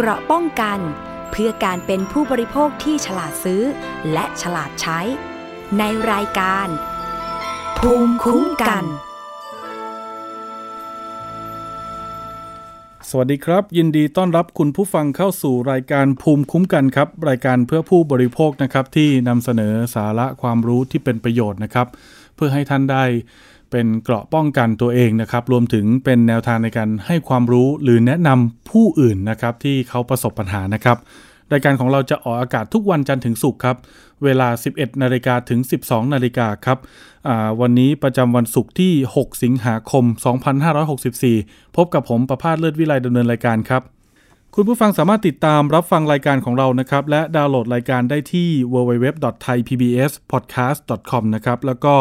เกราะป้องกัน เพื่อการเป็นผู้บริโภคที่ฉลาดซื้อ และฉลาดใช้ ในรายการ ภูมิคุ้มกัน สวัสดีครับ ยินดีต้อนรับคุณผู้ฟังเข้าสู่รายการภูมิคุ้มกันครับ รายการเพื่อผู้บริโภคนะครับที่นำเสนอสาระความรู้ที่เป็นประโยชน์นะครับ เพื่อให้ท่านได้ เป็นเกราะป้องกันตัวเองนะครับ รวมถึงเป็นแนวทางในการให้ความรู้หรือแนะนำผู้อื่นนะครับ ที่เขาประสบปัญหานะครับรายการของเราจะออกอากาศทุกวันจันทร์ถึงศุกร์ครับ เวลา 11 นาฬิกาถึง 12 นาฬิกาครับวันนี้ประจำวันศุกร์ที่ 6 สิงหาคม 2564 พบกับผมประพาสเลิศวิไลดำเนินรายการครับ คุณผู้ฟังสามารถติดตามรับฟังรายการของเรานะครับ และดาวน์โหลดรายการได้ที่ www.thaipbspodcast.com นะครับ แล้วก็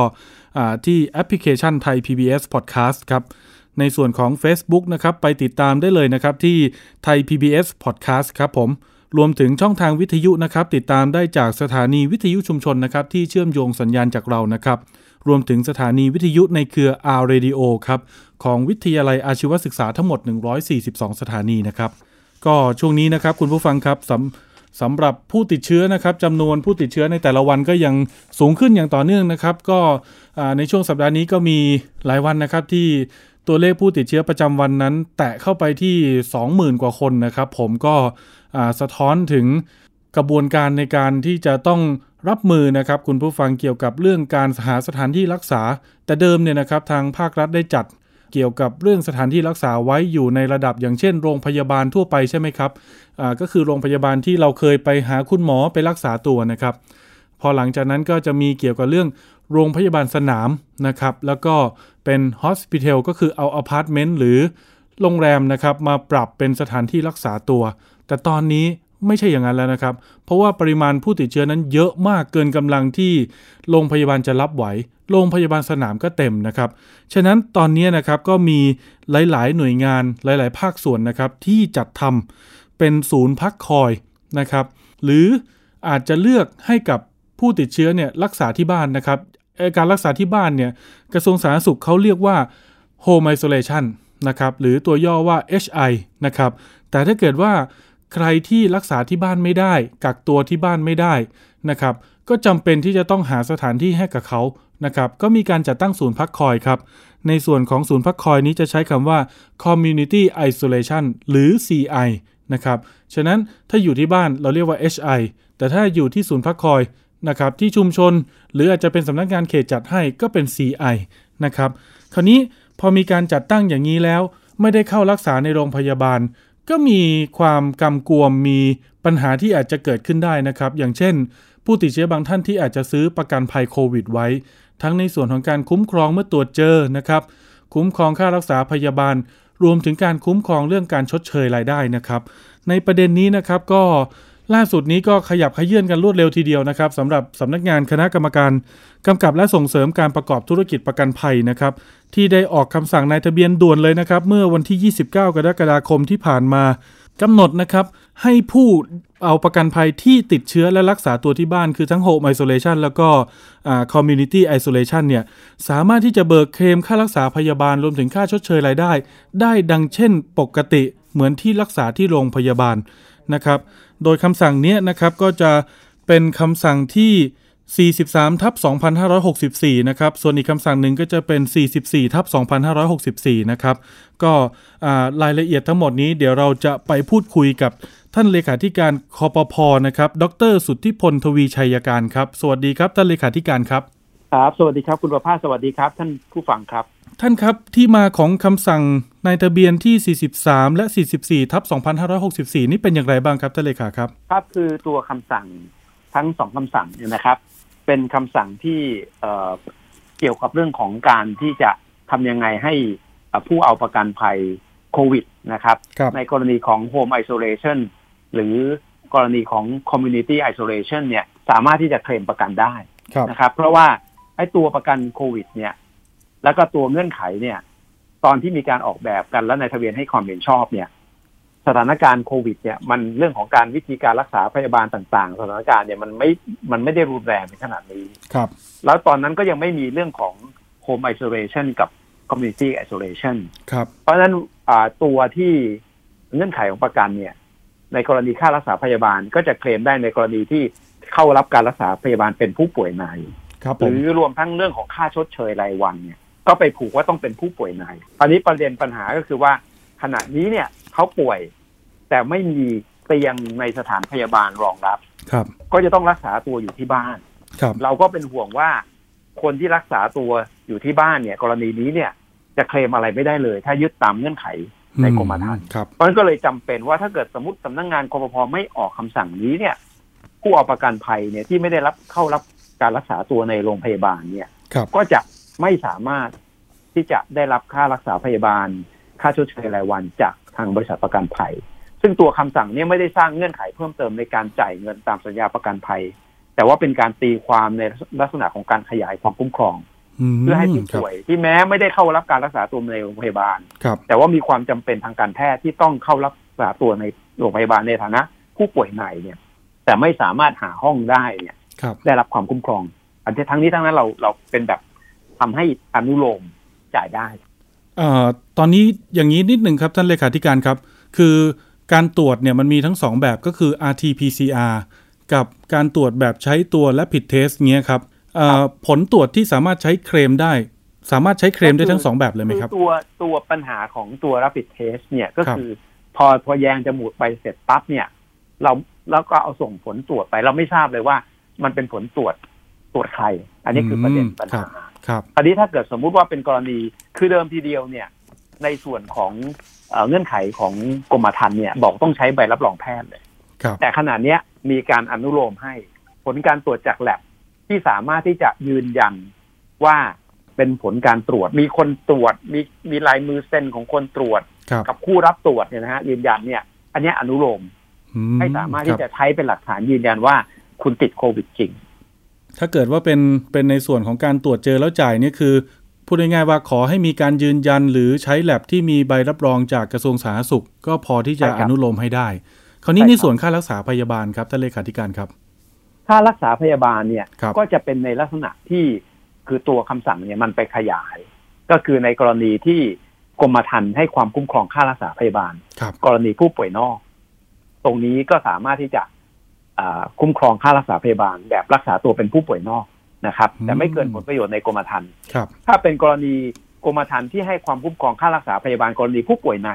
ที่แอปพลิเคชันไทย PBS Podcast ครับ ในส่วนของ Facebook นะครับ ไปติดตามได้เลยนะครับที่ไทย PBS Podcast ครับผม รวมถึงช่องทางวิทยุนะครับ ติดตามได้จากสถานีวิทยุชุมชนนะครับ ที่เชื่อมโยงสัญญาณจากเรานะครับรวมถึงสถานีวิทยุในเครือ R Radio ครับ ของวิทยาลัยอาชีวศึกษาทั้งหมด 142 สถานีนะครับ ก็ช่วงนี้นะครับคุณผู้ฟังครับสำสำหรับผู้ติดเชื้อนะครับจำนวนผู้ติดเชื้อในแต่ละวันก็ยังสูงขึ้นอย่างต่อเนื่องนะครับ ก็ในช่วงสัปดาห์นี้ก็มีหลายวันนะครับที่ตัวเลขผู้ติดเชื้อประจำวันนั้น แตะเข้าไปที่ 20,000 กว่าคนนะครับ ผมก็สะท้อนถึงกระบวนการในการที่จะต้องรับมือนะครับคุณผู้ฟังเกี่ยวกับเรื่องการหาสถานที่รักษา แต่เดิมเนี่ยนะครับทางภาครัฐได้จัด เกี่ยวกับเรื่องสถานที่รักษาไว้อยู่ในระดับอย่างเช่น โรงพยาบาลทั่วไปใช่ไหมครับก็คือโรงพยาบาลที่เราเคยไปหาคุณหมอไปรักษาตัวนะครับ พอหลังจากนั้นก็จะมีเกี่ยวกับเรื่องโรงพยาบาลสนามนะครับ แล้วก็เป็น hospitel ก็คือเอาอพาร์ตเมนต์หรือโรงแรมนะครับมาปรับเป็นสถานที่รักษาตัว แต่ตอนนี้ไม่ใช่อย่างนั้นแล้วนะครับ เพราะว่าปริมาณผู้ติดเชื้อนั้นเยอะมากเกินกำลังที่โรงพยาบาลจะรับไหว โรงพยาบาลสนามก็เต็มนะครับ ฉะนั้นตอนนี้นะครับก็มีหลาย ๆ หน่วยงานหลาย ๆ ภาคส่วนนะครับที่จัดทำเป็นศูนย์พักคอยนะครับ หรืออาจจะเลือกให้กับผู้ติดเชื้อเนี่ยรักษาที่บ้านนะครับการรักษาที่บ้านเนี่ยกระทรวงสาธารณสุขเขาเรียกว่า home isolation นะครับหรือตัวย่อว่า HI นะครับ แต่ถ้าเกิดว่าใครที่รักษาที่บ้านไม่ได้ กักตัวที่บ้านไม่ได้นะครับ ก็จำเป็นที่จะต้องหาสถานที่ให้กับเขา นะครับก็มีการจัดตั้งศูนย์พักคอยครับในส่วนของศูนย์พักคอยนี้จะใช้คำว่า community isolation หรือ CI นะครับฉะนั้นถ้าอยู่ที่บ้านเราเรียกว่า HI แต่ถ้าอยู่ที่ศูนย์พักคอยนะครับที่ชุมชน หรืออาจจะเป็นสำนักงานเขตจัดให้ก็เป็น CI นะครับคราวนี้พอมีการจัดตั้งอย่างนี้แล้ว ไม่ได้เข้ารักษาในโรงพยาบาล ก็มีความกำกวมมีปัญหาที่อาจจะเกิดขึ้นได้นะครับ อย่างเช่น ผู้ติดเชื้อบางท่านที่อาจจะซื้อประกันภัยโควิดไว้ ทั้งในส่วนของการคุ้มครองเมื่อตรวจเจอนะครับ คุ้มครองค่ารักษาพยาบาล รวมถึงการคุ้มครองเรื่องการชดเชยรายได้นะครับ ในประเด็นนี้นะครับก็ล่าสุดนี้ก็ขยับขยื่นกันรวดเร็วทีเดียวนะครับสำหรับสำนักงานคณะกรรมการกำกับและส่งเสริมการประกอบธุรกิจประกันภัยนะครับ ที่ได้ออกคำสั่งนายทะเบียนด่วนเลยนะครับ เมื่อวันที่ 29 กรกฎาคมที่ผ่านมา กำหนดนะครับให้ผู้เอาประกันภัยที่ติดเชื้อและรักษาตัวที่บ้านคือทั้ง Home Isolation แล้วก็ Community Isolation เนี่ยสามารถที่จะเบิกเคลมค่ารักษาพยาบาลรวมถึงค่าชดเชยรายได้ ได้ดังเช่นปกติเหมือนที่รักษาที่โรงพยาบาลนะครับ โดยคำสั่งนี้นะครับก็จะเป็นคำสั่งที่ 43ทับ2564 นะครับ ส่วนอีกคำสั่งหนึ่งก็จะเป็น 44ทับ2564 นะครับ ก็รายละเอียดทั้งหมดนี้เดี๋ยวเราจะไปพูดคุยกับท่านเลขาธิการคอปพนะครับ ดร สุทธิพลทวีชัยการครับ สวัสดีครับท่านเลขาธิการครับ ครับ สวัสดีครับคุณประภาสสวัสดีครับ ท่านผู้ฟังครับ ท่านครับที่มาของคำสั่งในทะเบียนที่ 43 และ 44ทับ2564 นี่เป็นอย่างไรบ้างครับท่านเลขาครับ ครับคือตัวคำสั่งทั้งสองคำสั่งเนี่ยนะครับ เป็นคำสั่งที่เเกี่ยวกับเรื่องของการที่จะทำยังไงให้ผู้เอาประกันภัยโควิดนะครับรบในกรณีของ Home Isolation หรือกรณีของ Community Isolation เนี่ยสามารถที่จะเคลมประกันได้นะครับ เพราะว่าไอ้ตัวประกันโควิด เนี่ย แล้วก็ตัวเงื่อนไขเนี่ย ตอนที่มีการออกแบบกันแล้วในทะเบียนให้ความเห็นชอบเนี่ย สถานการณ์โควิดเนี่ยมันเรื่องของการวิธีการรักษาพยาบาลต่างๆ สถานการณ์เนี่ยมันไม่มันไม่ได้รุนแรงในขนาดนี้ครับ แล้วตอนนั้นก็ยังไม่มีเรื่องของ home isolation กับ community isolation ครับเพราะฉะนั้นตัวที่เงื่อนไขของประกันเนี่ย ในกรณีค่ารักษาพยาบาลก็จะเคลมได้ในกรณีที่เข้ารับการรักษาพยาบาลเป็นผู้ป่วยในหรือรวมทั้งเรื่องของค่าชดเชยรายวันเนี่ย ก็ไปผูกว่าต้องเป็นผู้ป่วยในตอนนี้ประเด็นปัญหาก็คือว่าขณะนี้เนี่ยเขาป่วย แต่ไม่มีเตียงในสถานพยาบาลรองรับ ครับ ก็จะต้องรักษาตัวอยู่ที่บ้าน ครับ เราก็เป็นห่วงว่า คนที่รักษาตัวอยู่ที่บ้านเนี่ย กรณีนี้เนี่ย จะเคลมอะไรไม่ได้เลย ถ้ายึดตามเงื่อนไขในกรมธรรม์ครับ เพราะฉะนั้นก็เลยจำเป็นว่าถ้าเกิดสมมติสำนักงงานกรพไม่ออกคำสั่งนี้เนี่ย ผู้เอาประกันภัยเนี่ยที่ไม่ได้รับเข้ารับการรักษาตัวในโรงพยาบาลเนี่ยครับก็จะไม่สามารถที่จะได้รับค่ารักษาพยาบาล ค่าชดเชยรายวันจากทางบริษัทประกันภัย ซึ่งตัวคำสั่งเนี้ไม่ได้สร้างเงื่อนไขเพิ่มเติมในการจ่ายเงินตามสัญญาประกันภัย แต่ว่าเป็นการตีความในลักษณะของการขยายความคุ้มครองเพื่อให้ผู้ป่วยที่แม้ไม่ได้เข้ารับการรักษาตัวในโรงพยาบาลครับแต่ว่ามีความจำเป็นทางการแพทย์ที่ต้องเข้ารักษาตัวในโรงพยาบาลในฐานะ ผู้ป่วยในเนี่ย แต่ไม่สามารถหาห้องได้เนี่ยครับได้รับความคุ้มครอง อันที่ทั้งนี้ทั้งนั้นเราเราเป็นแบบทำให้อนุโลมจ่ายได้เอ่อตอนนี้อย่างนี้นิดหนึ่งครับท่านเลขาธิการครับ คือ การตรวจเนี่ยมันมีทั้งสองแบบก็คือ RT-PCR กับการตรวจแบบใช้ตัวและผิดเทสเงี้ยครับเอ่อผลตรวจที่สามารถใช้เคลมได้ สามารถใช้เคลมได้ทั้งสองแบบเลยไหมครับอตัวตัวปัญหาของตัว rapid test เนี่ยก็ครับคือ พอพอแยงจมูกไปเสร็จปั๊บเนี่ย เราแล้วก็เอาส่งผลตรวจไป เราไม่ทราบเลยว่า มันเป็นผลตรวจตรวจใคร อันนี้คือประเด็นปัญหาครับอันนี้ถ้าเกิดสมมุติว่าเป็นกรณีคือเดิมทีเดียวเนี่ย ในส่วนของ เอ่อเงื่อนไขของกรมธรรม์เนี่ยบอกต้องใช้ใบรับรองแพทย์เลยครับแต่ขณะเนี้ยมีการอนุโลมให้ ผลการตรวจจากแลบที่สามารถที่จะยืนยันว่าเป็นผลการตรวจมีคนตรวจมีมีลายมือเซ็นของคนตรวจครับกับผู้รับตรวจเนี่ยนะฮะยืนยันเนี่ย อันเนี้ยอนุโลมอืให้สามารถคที่บจะใช้เป็นหลักฐานยืนยันว่าคุณติดโควิดจริง ถ้าเกิดว่าเป็นเป็นในส่วนของการตรวจเจอแล้วจ่ายเนี่ยคือ พูดง่ายๆว่าขอให้มีการยืนยันหรือใช้แลบที่มีใบรับรองจากกระทรวงสาธารณสุข ก็พอที่จะใช่คอรับนุโลมให้ได้ คราวนี้ใช่ในครับส่วนค่ารักษาพยาบาลครับท่านเลขาธิการครับ ค่ารักษาพยาบาลเนี่ยครับก็จะเป็นในลักษณะที่คือตัวคำสั่งเนี่ยมันไปขยาย ก็คือในกรณีที่กรมธรรม์ให้ความคุ้มครองค่ารักษาพยาบาลครับกรณีผู้ป่วยนอก ตรงนี้ก็สามารถที่จะอ่าคุ้มครองค่ารักษาพยาบาลแบบรักษาตัวเป็นผู้ป่วยนอก นะครับ แต่ไม่เกินผลประโยชน์ในกรมธรรม์ครับถ้าเป็นกรณีกรมธรรม์ที่ให้ความคุ้มครองค่ารักษาพยาบาลกรณีผู้ป่วยใน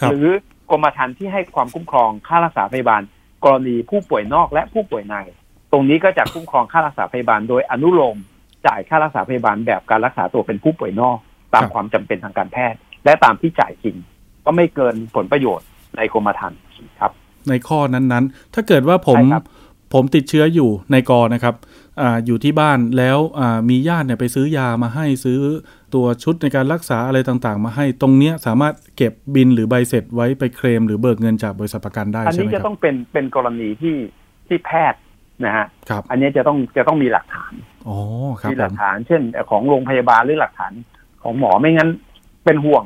ครับหรือกรมธรรม์ที่ให้ความคุ้มครองค่ารักษาพยาบาลกรณีผู้ป่วยนอกและผู้ป่วยใน ตรงนี้ก็จะคุ้มครองค่ารักษาพยาบาลโดยอนุโลมจ่ายค่ารักษาพยาบาลแบบการรักษาตัวเป็นผู้ป่วยนอก ตามความจำเป็นทางการแพทย์ และตามที่จ่ายจริง ก็ไม่เกินผลประโยชน์ในกรมธรรม์ครับ ในข้อนั้นๆ ถ้าเกิดว่าผมใช่ครับผมติดเชื้ออยู่ในกอนะครับ อาอยู่ที่บ้านแล้วอ่ามีญาติเนี่ยไปซื้อยามาให้ซื้อตัวชุดในการรักษาอะไรต่างๆ มาให้ตรงเนี้ยสามารถเก็บบินหรือใบเสร็จไว้ไปเคลม หรือเบิกเงินจากบริษัทประกันได้อันใช่นี้ไหมคจะรับต้องเป็นเป็นกรณีที่ที่แพทย์นะฮะครับอันนี้จะต้องจะต้องมีหลักฐานอ๋อครับมีหผลักมฐานเช่น ของโรงพยาบาลหรือหลักฐานของหมอไม่งั้นเป็นห่วง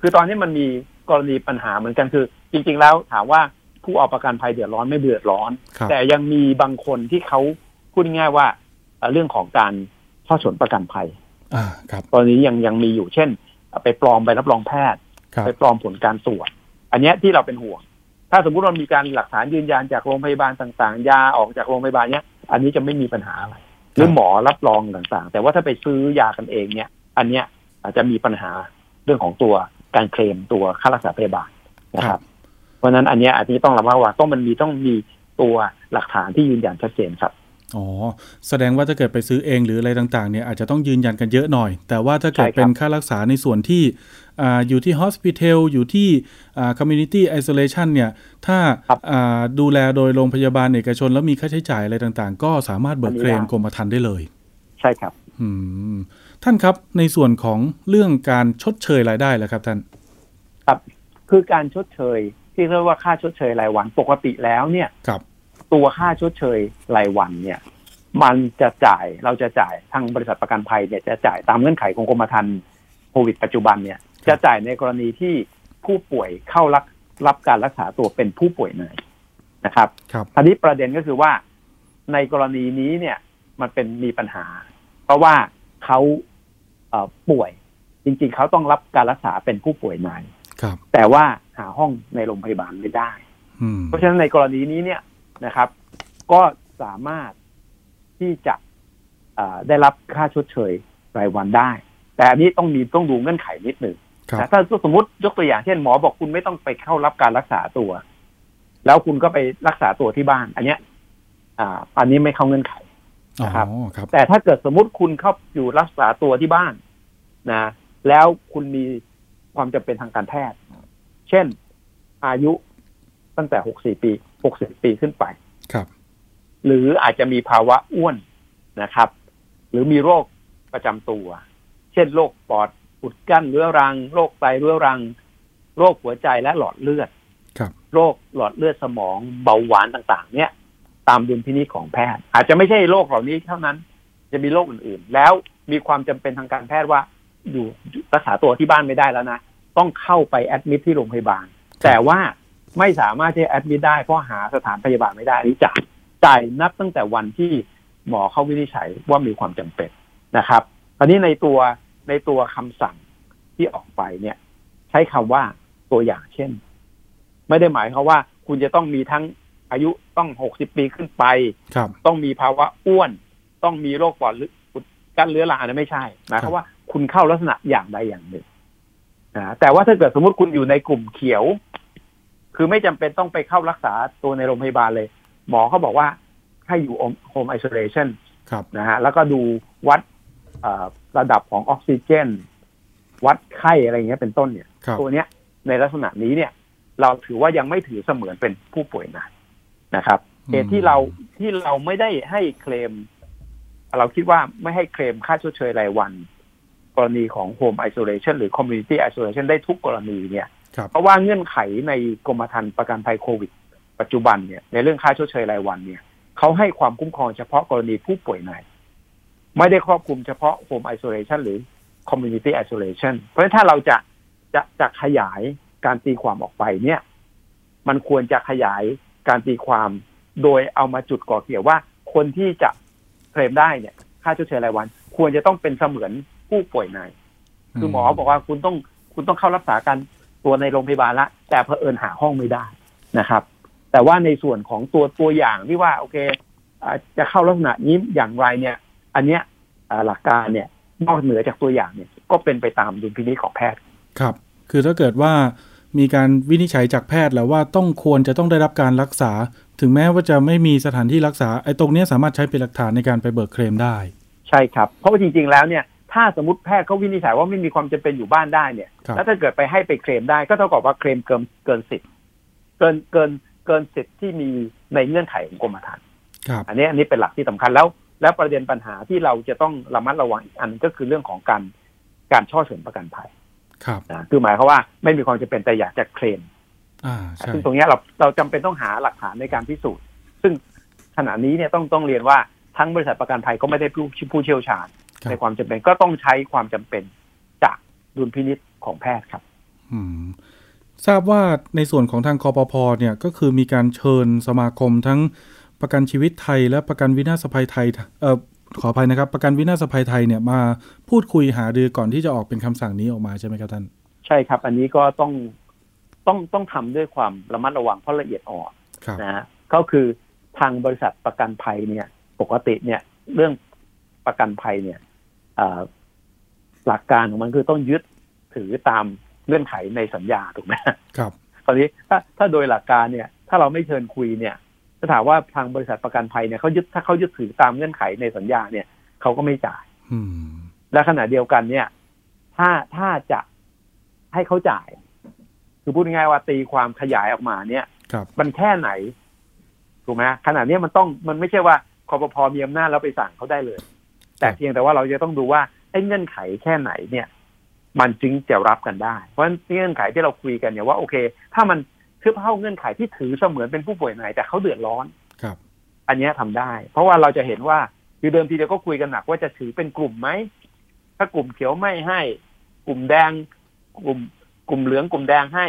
คือตอนนี้มันมีกรณีปัญหาเหมือนกันคือ จริง ๆ แล้วถามว่าผู้เอาประกันภัยเดือดร้อนไม่เดือดร้อนครับแต่ยังมีบางคนที่เขา พูดง่ายๆว่าเอ่อเรื่องของการช่อฉนประกันภัยอ่าครับตอนนี้ยังยังมีอยู่เช่น ไปปลอมใบรับรองแพทย์ครับไปปลอมผลการตรวจ อันเนี้ยที่เราเป็นห่วง ถ้าสมมุติเรามีการหลักฐานยืนยันจากโรงพยาบาลต่างๆ ยาออกจากโรงพยาบาลเนี้ย อันนี้จะไม่มีปัญหาอะไรหรือหมอรับรองต่างๆ แต่ว่าถ้าไปซื้อยากันเองเนี่ย อันเนี้ยอาจจะมีปัญหาเรื่องของตัวการเคลมตัวค่ารักษาพยาบาลนะครับ เพราะฉะนั้นอันเนี้ยอาจจะต้องระมัดระวังต้องมันมีต้องมีตัวหลักฐานที่ยืนยันชัดเจนครับ อ๋อ แสดงว่าถ้าเกิดไปซื้อเองหรืออะไรต่างๆเนี่ยอาจจะต้องยืนยันกันเยอะหน่อย แต่ว่าถ้าเกิดใช่ครับเป็นค่ารักษาในส่วนที่อ่าอยู่ที่ hospital อยู่ที่อ่า community isolation เนี่ย ถ้าอ่าดูแลโดยโรงพยาบาลเอกชน แล้วมีค่าใช้จ่ายอะไรต่างๆ ก็สามารถเบิกเคลมกรมธรรม์ได้เลย ใช่ครับอืมท่านครับในส่วนของเรื่องการชดเชยรายได้แล้วครับท่าน ครับ คือการชดเชยที่เรียกว่าค่าชดเชยรายวันปกติแล้วเนี่ยครับ ตัวค่าชดเชยรายวันเนี่ย มันจะจ่ายเราจะจ่ายทางบริษัทประกันภัยเนี่ยจะจ่ายตามเงื่อนไขของกรมธรรม์โควิด ปัจจุบันเนี่ยจะจ่ายในกรณีที่ผู้ป่วยเข้ารับรับการรักษาตัวเป็นผู้ป่วยในนะครับครับทีนี้ประเด็นก็คือว่าในกรณีนี้เนี่ยมันเป็นมีปัญหา เพราะว่าเขาเอ่อป่วยจริงๆ เขาต้องรับการรักษาเป็นผู้ป่วยในครับ แต่ว่าหาห้องในโรงพยาบาลไม่ได้ เพราะฉะนั้นในกรณีนี้เนี่ย นะครับ ก็สามารถที่จะได้รับค่าชดเชยรายวันได้ แต่อันนี้ต้องมีต้องดูเงื่อนไขนิดหนึ่งนะถ้าสมมติยกตัวอย่างเช่นหมอบอกคุณไม่ต้องไปเข้ารับการรักษาตัว แล้วคุณก็ไปรักษาตัวที่บ้าน อันเนี้ย อ่า อันนี้ไม่เข้าเงื่อนไขนะครับแต่ถ้าเกิดสมมติคุณเข้าอยู่รักษาตัวที่บ้านนะ แล้วคุณมีความจำเป็นทางการแพทย์ เช่น อายุ ตั้งแต่หกสี่ปีหกสิบปีขึ้นไปครับ หรืออาจจะมีภาวะอ้วนนะครับ หรือมีโรคประจำตัว เช่นโรคปอดอุดกั้นเรื้อรัง โรคไตเรื้อรัง โรคหัวใจและหลอดเลือดครับ โรคหลอดเลือดสมองเบาหวานต่างๆ เนี่ย ตามดุลพินิจของแพทย์ อาจจะไม่ใช่โรคเหล่านี้เท่านั้น จะมีโรคอื่นๆ แล้วมีความจำเป็นทางการแพทย์ว่าอยู่รักษาตัวที่บ้านไม่ได้แล้วนะ ต้องเข้าไปแอดมิทที่โรงพยาบาล แต่ว่า ไม่สามารถที่แอดมิทได้เพราะหาสถานพยาบาลไม่ได้นี่จ่ายจ่ายนับตั้งแต่วันที่หมอเข้าวินิจฉัยว่ามีความจำเป็นนะครับตอนนี้ในตัวในตัวคำสั่งที่ออกไปเนี่ย ใช้คำว่าตัวอย่างเช่น ไม่ได้หมายเขาว่า คุณจะต้องมีทั้งอายุต้องหกสิบปีขึ้นไปต้องมีภาวะอ้วน ต้องมีโรคปอดอุดกั้นเรื้อรังอันนั้นไม่ใช่หมายความว่าคุณเข้าลักษณะอย่างใดอย่างหนึ่งนะแต่ว่าถ้าเกิดสมมติคุณอยู่ในกลุ่มเขียว คือไม่จำเป็นต้องไปเข้ารักษาตัวในโรงพยาบาลเลย หมอเขาบอกว่าให้อยู่โฮมไอโซเลชันนะฮะแล้วก็ดูวัดระดับของออกซิเจน วัดไข้อะไรเงี้ยเป็นต้นเนี่ย ตัวเนี้ยในลักษณะนี้เนี่ย เราถือว่ายังไม่ถือเสมือนเป็นผู้ป่วยหนักนะครับเหตุที่เราที่เราไม่ได้ให้เคลม เราคิดว่าไม่ให้เคลมค่าชดเชยรายวัน กรณีของ Home Isolation หรือ Community Isolation ได้ทุกกรณีเนี่ย เพราะว่าเงื่อนไขในกรมธรรม์ประกันภัยโควิด ปัจจุบันเนี่ยในเรื่องค่าชดเชยรายวันเนี่ยเขาให้ความคุ้มครองเฉพาะกรณีผู้ป่วยในไม่ได้ครอบคลุมเฉพาะ Home Isolation หรือ Community Isolation เพราะฉะนั้นถ้าเราจะจะจะขยายการตีความออกไปเนี่ย มันควรจะขยายการตีความโดยเอามาจุดก่อเกี่ยวว่า คนที่จะเคลมได้เนี่ย ค่าชดเชยรายวัน ควรจะต้องเป็นเสมือนผู้ป่วยในคือหมอบอกว่าคุณต้องคุณต้องเข้ารักษาการ ตัวในโรงพยาบาลละ แต่เพอเอิญหาห้องไม่ได้นะครับ แต่ว่าในส่วนของตัวตัวอย่างที่ว่าโอเคจะเข้าลักษณะนี้อย่างไรเนี่ย อันเนี้ยหลักการเนี่ยนอกเหนือจากตัวอย่างเนี่ย ก็เป็นไปตามดุลพินิจของแพทย์ครับ คือถ้าเกิดว่ามีการวินิจฉัยจากแพทย์แล้วว่าต้องควรจะต้องได้รับการรักษา ถึงแม้ว่าจะไม่มีสถานที่รักษาไอ้ตรงนี้สามารถใช้เป็นหลักฐานในการไปเบิกเคลมได้ ใช่ครับ เพราะว่าจริง ๆ แล้วเนี่ย ถ้าสมมติแพทย์เขาวินิจฉัยว่าไม่มีความจำเป็นอยู่บ้านได้เนี่ย แล้วถ้าเกิดไปให้ไปเคลมได้ก็เท่ากับว่าเคลมเกินเกินสิทธิ์เกินเกินเกินสิทธิ์ที่มีในเงื่อนไขของกรมธรรม์อันนี้อันนี้เป็นหลักที่สำคัญแล้ว แล้วประเด็นปัญหาที่เราจะต้องระมัดระวังอีกอันก็คือเรื่องของการการช่อฉนประกันภัยครับนะคือหมายความว่าไม่มีความจำเป็นแต่อยากจะเคลมซึ่งตรงนี้เราเราจำเป็นต้องหาหลักฐานในการพิสูจน์ ซึ่งขณะนี้เนี่ยต้องต้องเรียนว่าทั้งบริษัทประกันภัยก็ไม่ได้ผู้ผู้เชี่ยวชาญ ในความจำเป็นก็ต้องใช้ความจำเป็นจากดุลพินิษของแพทย์ครับ อืมทราบว่าในส่วนของทางคอปพเนี่ยก็คือมีการเชิญสมาคมทั้งประกันชีวิตไทย และประกันวินาศภัยไทยเอ่อขออภัยนะครับ ประกันวินาศภัยไทยเนี่ยมาพูดคุยหารือก่อนที่จะออกเป็นคำสั่งนี้ออกมาใช่ไหมครับท่าน ใช่ครับ อันนี้ก็ต้องต้องต้องทำด้วยความระมัดระวังเพราะละเอียดอ่อนนะฮะก็คือทางบริษัทประกันภัยเนี่ย ปกติเนี่ย เรื่องประกันภัยเนี่ย หลักการของมันคือต้องยึดถือตามเงื่อนไขในสัญญาถูกไหมครับตอนนี้ถ้าถ้าโดยหลักการเนี่ย ถ้าเราไม่เชิญคุยเนี่ยถ้าถามว่าทางบริษัทประกันภัยเนี่ยเขายึดถ้าเขายึดถือตามเงื่อนไขในสัญญาเนี่ยเขาก็ไม่จ่ายและขณะเดียวกันเนี่ย ถ้าถ้าจะให้เขาจ่าย คือพูดง่ายๆว่าตีความขยายออกมาเนี่ยมันแค่ไหนถูกไหมขนาดนี้มันต้องมันไม่ใช่ว่าคอปพอมีอำนาจแล้วไปสั่งเขาได้เลย แต่เพียงแต่ว่าเราจะต้องดูว่าไอ้เงื่อนไขแค่ไหนเนี่ย มันจึงจะรับกันได้ เพราะเงื่อนไขที่เราคุยกันเนี่ยว่าโอเค ถ้ามันคือเข้าเงื่อนไขที่ถือเสมือนเป็นผู้ป่วยในแต่เขาเดือดร้อนครับ อันนี้ทำได้ เพราะว่าเราจะเห็นว่าคือเดิมทีเดียวก็คุยกันหนักว่าจะถือเป็นกลุ่มไหมถ้ากลุ่มเขียวไม่ให้ กลุ่มแดง กลุ่ม กลุ่มเหลืองกลุ่มแดงให้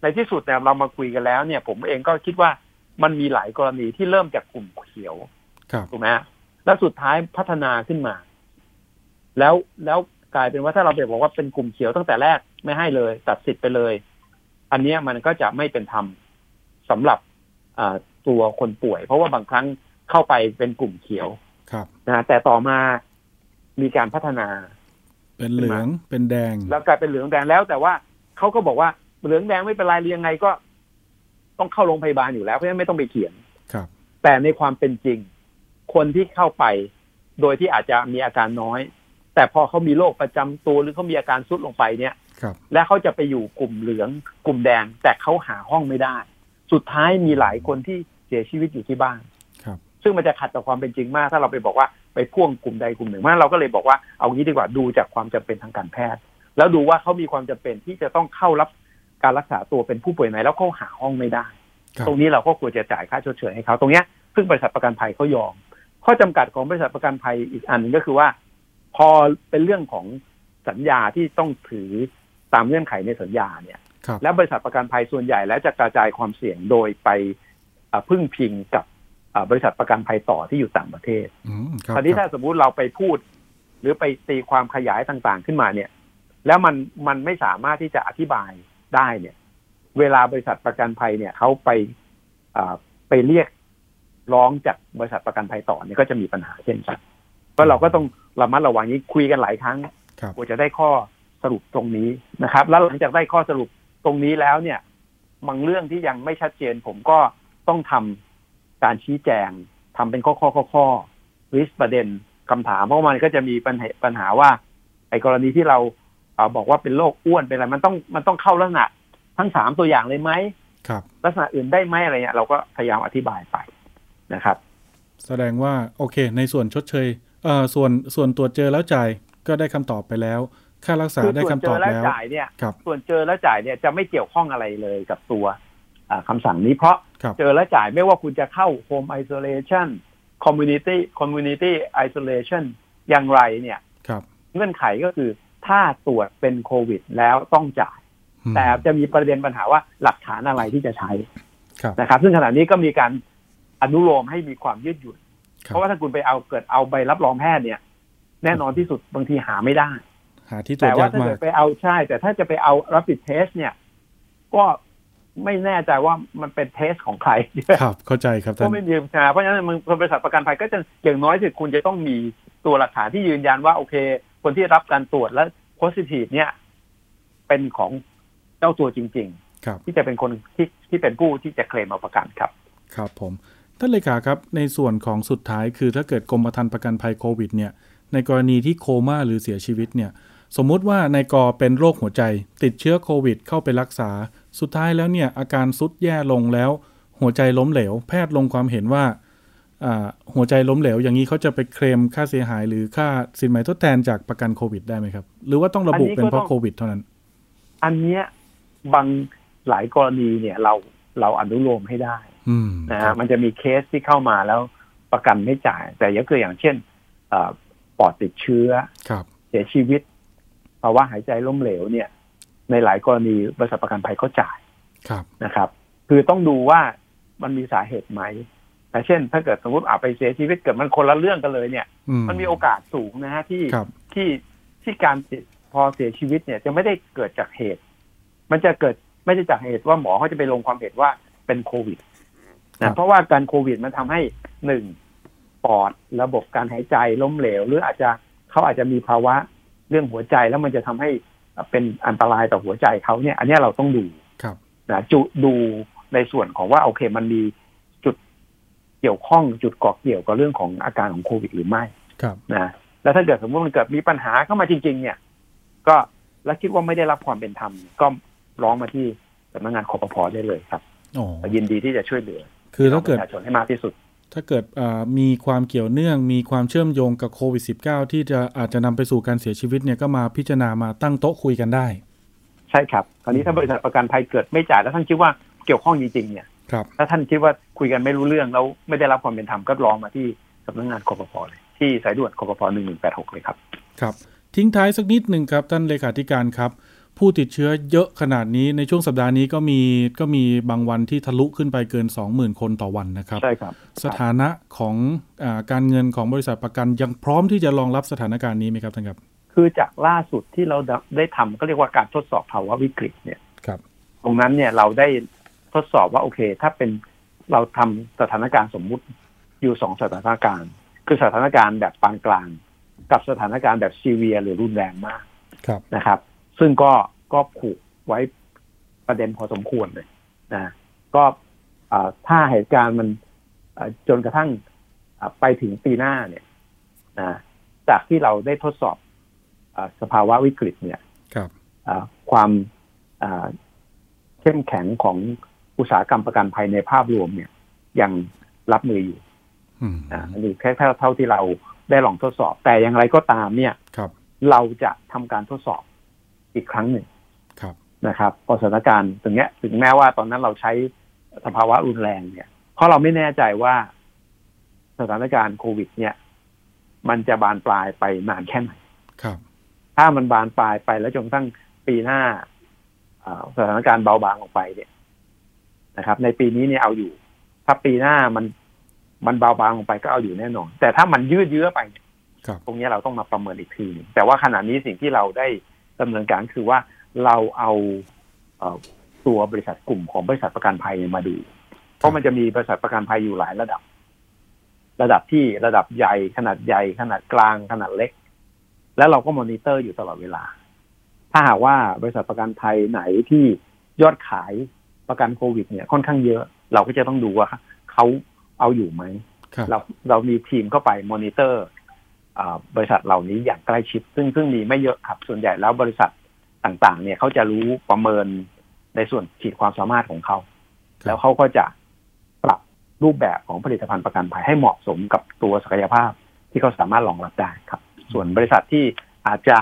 ในที่สุดเนี่ยเรามาคุยกันแล้วเนี่ย ผมเองก็คิดว่ามันมีหลายกรณีที่เริ่มจากกลุ่มเขียวถูกไหม แล้วสุดท้ายพัฒนาขึ้นมา แล้วแล้วกลายเป็นว่าถ้าเราไปบอกว่าเป็นกลุ่มเขียวตั้งแต่แรกไม่ให้เลย ตัดสิทธิ์ไปเลย อันนี้มันก็จะไม่เป็นธรรมสำหรับตัวคนป่วย เพราะว่าบางครั้งเข้าไปเป็นกลุ่มเขียวครับนะแต่ต่อมามีการพัฒนา เป็นเหลืองเป็นแดง แล้วกลายเป็นเหลืองแดงแล้ว แต่ว่าเขาก็บอกว่าเหลืองแดงไม่เป็นไรเรียงไงก็ ต้องเข้าโรงพยาบาลอยู่แล้วเพราะฉะนั้นไม่ต้องไปเขียนครับ แต่ในความเป็นจริง คนที่เข้าไป โดยที่อาจจะมีอาการน้อย แต่พอเขามีโรคประจำตัวหรือเขามีอาการซุดลงไปเนี่ยและเขาจะไปอยู่กลุ่มเหลืองกลุ่มแดง แต่เขาหาห้องไม่ได้ สุดท้ายมีหลายคนที่เสียชีวิตอยู่ที่บ้านครับซึ่งมันจะขัดต่อความเป็นจริงมาก ถ้าเราไปบอกว่าไปพ่วงกลุ่มใดกลุ่มหนึ่งมาเราก็เลยบอกว่าเอางี้ดีกว่าดูจากความจำเป็นทางการแพทย์ แล้วดูว่าเขามีความจำเป็นที่จะต้องเข้ารับการรักษาตัวเป็นผู้ป่วยไหนแล้วเขาหาห้องไม่ได้ ตรงนี้เราก็ควรจะจ่ายค่าชดเชยให้เขาตรงเนี้ยซึ่งบริษัทประกันภัยเขายอม ข้อจำกัดของบริษัทประกันภัยอีกอันนึงก็คือว่า พอเป็นเรื่องของสัญญาที่ต้องถือตามเงื่อนไขในสัญญาเนี่ย แล้วบริษัทประกันภัยส่วนใหญ่แล้วจะกระจายความเสี่ยงโดยไปพึ่งพิงกับบริษัทประกันภัยต่อที่อยู่ต่างประเทศคราวนี้ถ้าสมมุติเราไปพูด หรือไปตีความขยายต่างๆขึ้นมาเนี่ย แล้วมันมันไม่สามารถที่จะอธิบายได้เนี่ย เวลาบริษัทประกันภัยเนี่ยเขาไปไปเรียก ร้องจากบริษัทประกันภัยต่อเนี่ยก็จะมีปัญหาเช่นกันก็เราก็ต้องระมัดระวังนี้คุยกันหลายครั้งกว่าจะได้ข้อสรุปตรงนี้นะครับ แล้วหลังจากได้ข้อสรุปตรงนี้แล้วเนี่ยบางเรื่องที่ยังไม่ชัดเจน ผมก็ต้องทำการชี้แจงทำเป็นข้อข้อข้อข้อริสประเด็นคำถามเพราะมันก็จะมีปัญหาปัญหาว่า ไอ้กรณีที่เราเอาบอกว่าเป็นโรคอ้วนเป็นอะไรมันต้องมันต้องเข้าลักษณะทั้งสามตัวอย่างเลยไหมครับ ลักษณะอื่นได้ไหมอะไรเงี้ยเราก็พยายามอธิบายไป นะครับ แสดงว่าโอเค ในส่วนชดเชยเอ่อส่วนส่วนตรวจเจอแล้วจ่ายก็ได้คำตอบไปแล้ว ค่ารักษาได้คำตอบแล้วจ่ายเนี่ยส่วนเจอแล้วจ่ายเนี่ยจะไม่เกี่ยวข้องอะไรเลยกับตัวคำสั่งนี้เพราะเจอแล้วจ่ายไม่ว่าคุณจะเข้า home isolation community community isolation อย่างไรเนี่ยเงื่อนไขก็คือถ้าตรวจเป็นโควิดแล้วต้องจ่าย แต่จะมีประเด็นปัญหาว่าหลักฐานอะไรที่จะใช้นะครับ ซึ่งขณะนี้ก็มีการ อนุโลมให้มีความยืดหยุ่น เพราะว่าถ้าคุณไปเอาเกิดเอาใบรับรองแพทย์เนี่ย แน่นอนที่สุดบางทีหาไม่ได้หาที่ตรวจยากมากแต่ว่าถ้าเกิดไปเอาใช่ แต่ถ้าจะไปเอา rapid test เนี่ย ก็ไม่แน่ใจว่ามันเป็นเทสของใครครับ เข้าใจครับก็ไม่มีปัญหาเพราะฉะนั้นมันบริษัทประกันภัยก็จะอย่างน้อยสุดคุณจะต้องมีตัวหลักฐานที่ยืนยันว่าโอเค คนที่รับการตรวจและ positive เนี่ย เป็นของเจ้าตัวจริง ๆ ครับ ที่จะเป็นคนที่ที่เป็นผู้ที่จะเคลมเอาประกันครับ ครับผม ท่านเลขาครับ ในส่วนของสุดท้ายคือถ้าเกิดกรมธรรม์ประกันภัยโควิดเนี่ยในกรณีที่โคม่าหรือเสียชีวิตเนี่ยสมมุติว่านายกเป็นโรคหัวใจ ติดเชื้อโควิด เข้าไปรักษา สุดท้ายแล้วเนี่ยอาการสุดแย่ลงแล้ว หัวใจล้มเหลว แพทย์ลงความเห็นว่าหัวใจล้มเหลว อย่างนี้เขาจะไปเคลมค่าเสียหาย หรือค่าสินไหมทดแทนจากประกันโควิด ได้ไหมครับ หรือว่าต้องระบุเป็นเพราะโควิด เท่านั้น อันเนี้ยบางหลายกรณีเนี่ยเราเราอนุโลมให้ได้ นะฮะมันจะมีเคสที่เข้ามาแล้วประกันไม่จ่าย แต่ยกตัวอย่างเช่นอปอดติดเชื้อเสียชีวิตภาวะหายใจล้มเหลวเนี่ย ในหลายกรณีบริษัทประกันภัยก็จ่ายนะครับ คือต้องดูว่ามันมีสาเหตุไหมแต่เช่น ถ้าเกิดสมมติอาไปเสียชีวิตเกิดมันคนละเรื่องกันเลยเนี่ย มันมีโอกาสสูงนะฮะที่ที่ที่การพอเสียชีวิตเนี่ยจะไม่ได้เกิดจากเหตุ มันจะเกิดไม่ใช่จากเหตุว่าหมอเขาจะไปลงความเห็นว่าเป็นโควิด นะเพราะว่าการโควิดมันทำให้หนึ่งปอดระบบการหายใจล้มเหลว หรืออาจจะเขาอาจจะมีภาวะเรื่องหัวใจแล้วมันจะทำให้เป็นอันตรายต่อหัวใจเขาเนี่ย อันนี้เราต้องดูครับนะจุดูในส่วนของว่าโอเคมันมีจุดเกี่ยวข้องจุดเกาะเกี่ยวกับเรื่องของอาการของโควิดหรือไม่ครับนะแล้วถ้าเกิดสมมติมันเกิดมีปัญหาเข้ามาจริง ๆ เนี่ย ก็แล้วคิดว่าไม่ได้รับความเป็นธรรมก็ร้องมาที่สำนักงานคอปพอได้เลยครับยินดีที่จะช่วยเหลือ คือถ้าเกิดประชาชนให้มากที่สุด ถ้าเกิดมีความเกี่ยวเนื่อง มีความเชื่อมโยงกับโควิด -19 ที่จะอาจจะนำไปสู่การเสียชีวิตเนี่ยก็มาพิจารณามาตั้งโต๊ะคุยกันได้ ใช่ครับคราวนี้ถ้าบริษัทประกันภัยเกิดไม่จ่ายแล้วท่านคิดว่าเกี่ยวข้องจริงๆเนี่ยครับถ้าท่านคิดว่าคุยกันไม่รู้เรื่องแล้วไม่ได้รับความเป็นธรรมก็ร้องมาที่สำนักงานคอปพอเลยที่สายด่วนคอปพอหนึ่งหนึ่งแปดหกเลยครับครับ ทิ้งท้ายสักนิดหนึ่งครับท่านเลขาธิการครับ ผู้ติดเชื้อเยอะขนาดนี้ในช่วงสัปดาห์นี้ก็มีก็มีบางวันที่ทะลุขึ้นไปเกิน 20,000 คนต่อวันนะครับ ใช่ครับ สถานะของอการเงินของบริษัทประกันยังพร้อมที่จะรองรับสถานการณ์นี้ไหมครับท่านครับ คือจากล่าสุดที่เราได้ทำก็เรียกว่าการทดสอบภาวะวิกฤตเนี่ยครับตรงนั้นเนี่ยเราได้ทดสอบว่าโอเค ถ้าเป็นเราทำสถานการณ์สมมุติอยู่สองสถานการณ์ คือสถานการณ์แบบปานกลาง กับสถานการณ์แบบซีเวียหรือรุนแรงมากนะครับ ซึ่งก็ก็ผูกไว้ประเด็นพอสมควรเลยนะก็ถ้าเหตุการณ์มันจนกระทั่งไปถึงปีหน้าเนี่ยนะจากที่เราได้ทดสอบอสภาวะวิกฤตเนี่ยครับความเข้มแข็งของอุตสาหกรรมประกันภัยในภาพรวมเนี่ยยังรับมืออยู่อันนี้แค่เท่าที่เราได้ลองทดสอบ แต่อย่างไรก็ตามเนี่ยครับเราจะทำการทดสอบ อีกครั้งหนึ่งครับนะครับพอสถานการณ์ถึงเนี้ย ถึงแม้ว่าตอนนั้นเราใช้สภาวะรุนแรงเนี่ย เพราะเราไม่แน่ใจว่าสถานการณ์โควิด เนี่ย มันจะบานปลายไปนานแค่ไหนครับ ถ้ามันบานปลายไปแล้วจนตั้งปีหน้าสถานการณ์เบาบางออกไปเนี่ยนะครับ ในปีนี้เนี่ยเอาอยู่ ถ้าปีหน้ามันมันเบาบางลงไปก็เอาอยู่แน่นอน แต่ถ้ามันยืดเยื้อไปตรงนี้เราต้องมาประเมินอีกทีนึงแต่ว่าขณะนี้สิ่งที่เราได้ ดำเนินการคือว่าเราเอาตัวบริษัทกลุ่มของบริษัทประกันภัยมาดู เพราะมันจะมีบริษัทประกันภัยอยู่หลายระดับ ระดับที่ระดับใหญ่ขนาดใหญ่ขนาดกลางขนาดเล็ก แล้วเราก็มอนิเตอร์อยู่ตลอดเวลา ถ้าหากว่าบริษัทประกันภัยไหนที่ยอดขายประกันโควิด เนี่ยค่อนข้างเยอะ เราก็จะต้องดูว่าเขาเอาอยู่ไหมเราเรามีทีมเข้าไปมอนิเตอร์ บริษัทเหล่านี้อย่างใกล้ชิด ซึ่งซึ่งมีไม่เยอะครับ ส่วนใหญ่แล้วบริษัทต่างๆ เนี่ยเขาจะรู้ประเมินในส่วนขีดความสามารถของเขา แล้วเขาก็จะปรับรูปแบบของผลิตภัณฑ์ประกันภัยให้เหมาะสมกับตัวศักยภาพที่เขาสามารถรองรับได้ครับ ส่วนบริษัทที่อาจจะ